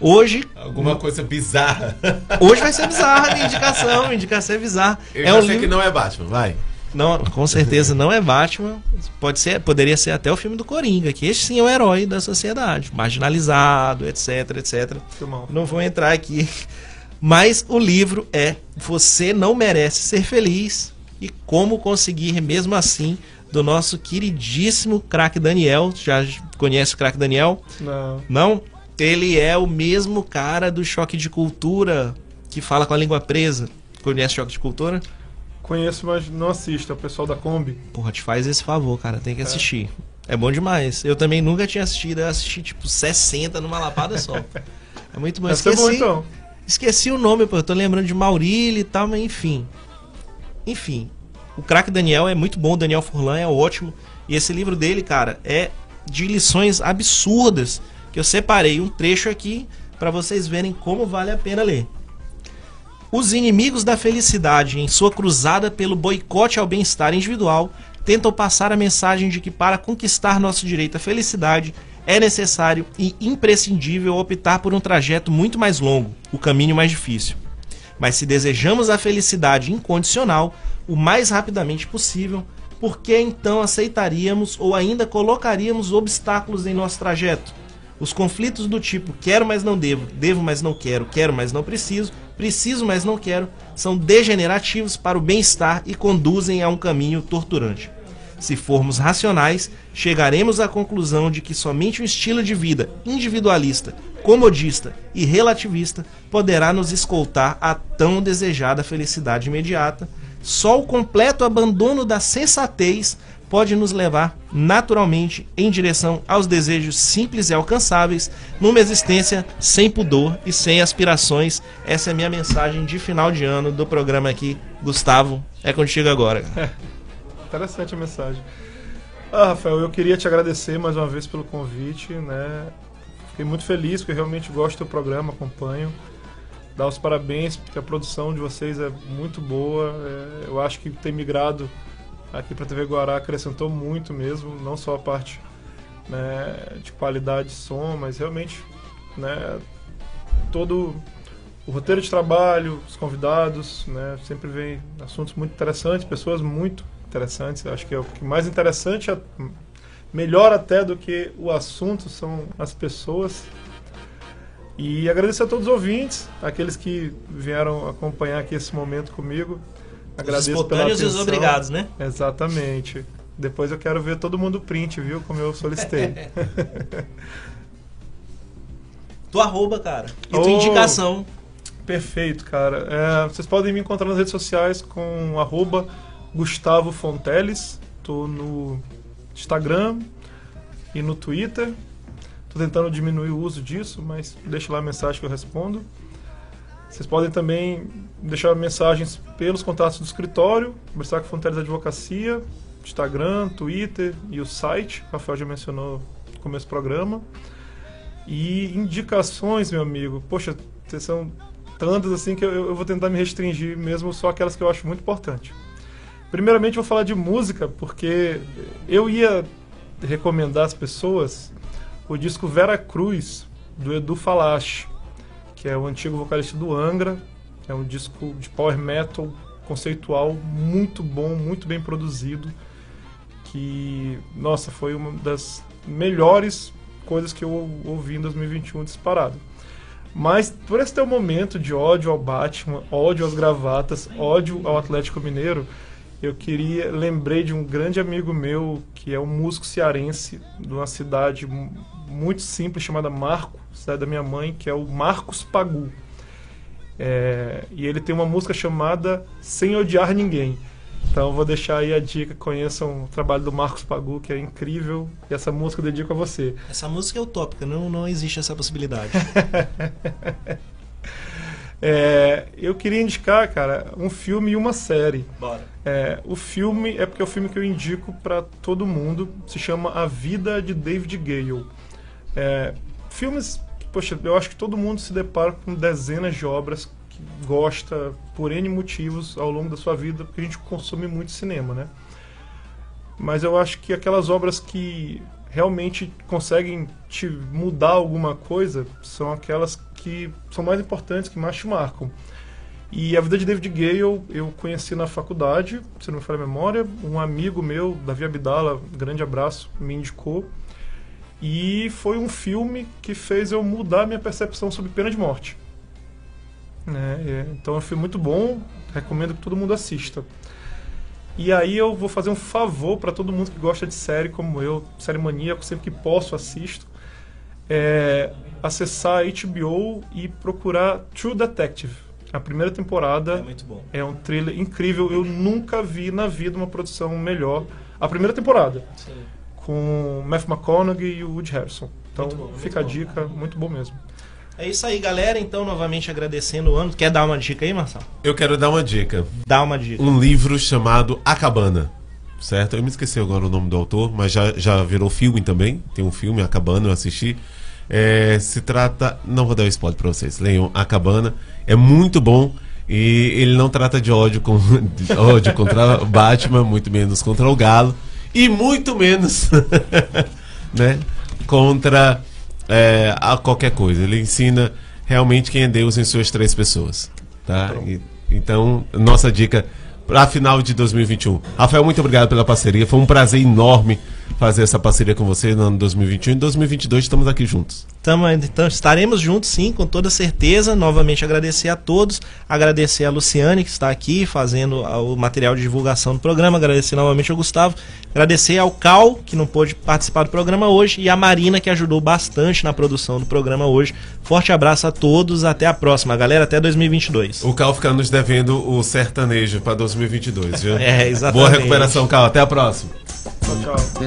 Hoje, Alguma coisa bizarra. hoje vai ser bizarra a minha indicação, a indicação é bizarra. Eu é um sei livro... que não é Batman, vai. Não, com certeza não é Batman. Pode ser, poderia ser até o filme do Coringa, que este sim é o herói da sociedade, marginalizado, etc, etc. Não vou entrar aqui. Mas o livro é Você Não Merece Ser Feliz e Como Conseguir Mesmo Assim, do nosso queridíssimo craque Daniel. Já conhece o craque Daniel? Não. Não? Ele é o mesmo cara do Choque de Cultura que fala com a língua presa. Conhece Choque de Cultura? Conheço, mas não assisto. É o pessoal da Kombi. Porra, te faz esse favor, cara. Tem que assistir. É bom demais. Eu também nunca tinha assistido. Eu assisti, tipo, 60 numa lapada só. [laughs] É muito bom. Esqueci, bom, então. Esqueci o nome, pô. Eu tô lembrando de Maurílio e tal, mas enfim. Enfim. O craque Daniel é muito bom. O Daniel Furlan é ótimo. E esse livro dele, cara, é de lições absurdas. Que eu separei um trecho aqui pra vocês verem como vale a pena ler. Os inimigos da felicidade, em sua cruzada pelo boicote ao bem-estar individual, tentam passar a mensagem de que para conquistar nosso direito à felicidade é necessário e imprescindível optar por um trajeto muito mais longo, o caminho mais difícil. Mas se desejamos a felicidade incondicional, o mais rapidamente possível, por que então aceitaríamos ou ainda colocaríamos obstáculos em nosso trajeto? Os conflitos do tipo quero, mas não devo, devo, mas não quero, quero, mas não preciso, preciso, mas não quero, são degenerativos para o bem-estar e conduzem a um caminho torturante. Se formos racionais, chegaremos à conclusão de que somente um estilo de vida individualista, comodista e relativista poderá nos escoltar à tão desejada felicidade imediata. Só o completo abandono da sensatez pode nos levar naturalmente em direção aos desejos simples e alcançáveis, numa existência sem pudor e sem aspirações. Essa é a minha mensagem de final de ano do programa aqui. Gustavo, é contigo agora. [laughs] Interessante a mensagem. Ah, Rafael, eu queria te agradecer mais uma vez pelo convite, né? Fiquei muito feliz, porque eu realmente gosto do programa, acompanho. Dar os parabéns, porque a produção de vocês é muito boa. É, eu acho que ter migrado aqui para TV Guará acrescentou muito mesmo, não só a parte né, de qualidade de som, mas realmente né, todo o roteiro de trabalho, os convidados, né, sempre vem assuntos muito interessantes, pessoas muito interessantes. Acho que é o que mais interessante, é- melhor até do que o assunto, são as pessoas. E agradecer a todos os ouvintes, aqueles que vieram acompanhar aqui esse momento comigo. Os Agradeço pela espontâneos e os atenção. obrigados, né? Exatamente. Depois eu quero ver todo mundo print, viu? Como eu solicitei. [laughs] Tua arroba, cara. E tua Ô. indicação. Perfeito, cara. É, vocês podem me encontrar nas redes sociais com arroba Gustavo Fonteles. Tô no Instagram e no Twitter. Tô tentando diminuir o uso disso, mas deixa lá a mensagem que eu respondo. Vocês podem também deixar mensagens pelos contatos do escritório, Gustavo Fonteles Advocacia, Instagram, Twitter e o site. O Rafael já mencionou no começo do programa. E indicações, meu amigo. Poxa, são tantas assim que eu, eu vou tentar me restringir mesmo só aquelas que eu acho muito importante. Primeiramente, vou falar de música, porque eu ia recomendar às pessoas o disco Vera Cruz, do Edu Falache, que é o antigo vocalista do Angra. É um disco de power metal conceitual muito bom, muito bem produzido. Que, nossa, foi uma das melhores coisas que eu ouvi em 2021 disparado. Mas por esse teu momento de ódio ao Batman, ódio às gravatas, ódio ao Atlético Mineiro, eu queria lembrei de um grande amigo meu que é um músico cearense de uma cidade muito simples chamada Marco, cidade da minha mãe, que é o Marcos Pagu. É, e ele tem uma música chamada Sem Odiar Ninguém. Então vou deixar aí a dica, conheçam o trabalho do Marcos Pagu, que é incrível, e essa música eu dedico a você. Essa música é utópica, não, não existe essa possibilidade. [laughs] é, eu queria indicar, cara, um filme e uma série. Bora. É, o filme é porque é o filme que eu indico para todo mundo, se chama A Vida de David Gale. É, filmes, poxa, eu acho que todo mundo se depara com dezenas de obras que gosta por N motivos ao longo da sua vida, porque a gente consome muito cinema, né? Mas eu acho que aquelas obras que realmente conseguem te mudar alguma coisa são aquelas que são mais importantes, que mais te marcam. E a vida de David Gale eu conheci na faculdade, se não me falha a memória, um amigo meu, Davi Abdala, grande abraço, me indicou. E foi um filme que fez eu mudar minha percepção sobre pena de morte. Né? Então é um filme muito bom, recomendo que todo mundo assista. E aí eu vou fazer um favor para todo mundo que gosta de série como eu, série maníaco, sempre que posso assisto, é acessar a HBO e procurar True Detective. A primeira temporada É muito bom. é um thriller incrível. Eu nunca vi na vida uma produção melhor. A primeira temporada Sim. com Matthew McConaughey e o Woody Harrelson. Então Muito bom, muito fica a bom. dica, muito bom mesmo. É isso aí, galera. Então, novamente agradecendo o ano. Quer dar uma dica aí, Marcelo? Eu quero dar uma dica. Dá uma dica. Um livro chamado A Cabana. Certo? Eu me esqueci agora o nome do autor, mas já, já virou filme também. Tem um filme, A Cabana, eu assisti. É, se trata. Não vou dar o spoiler pra vocês. Leiam A Cabana. É muito bom. E ele não trata de ódio, com, de ódio contra o [laughs] Batman, muito menos contra o Galo. E muito menos [laughs] né, contra é, a qualquer coisa. Ele ensina realmente quem é Deus em suas três pessoas. Tá? E- então, nossa dica para final de 2021. Rafael, muito obrigado pela parceria. Foi um prazer enorme fazer essa parceria com você no ano 2021. Em 2022 estamos aqui juntos. Tamo, então estaremos juntos sim, com toda certeza. Novamente agradecer a todos, agradecer a Luciane que está aqui fazendo a- o material de divulgação do programa, agradecer novamente ao Gustavo, agradecer ao Cal que não pôde participar do programa hoje e a Marina que ajudou bastante na produção do programa hoje. Forte abraço a todos, até a próxima, galera, até 2022. O Cal fica nos devendo o sertanejo para 2022, viu? [laughs] É, exatamente. Boa recuperação, Carl. Até a próxima. Tchau, tchau.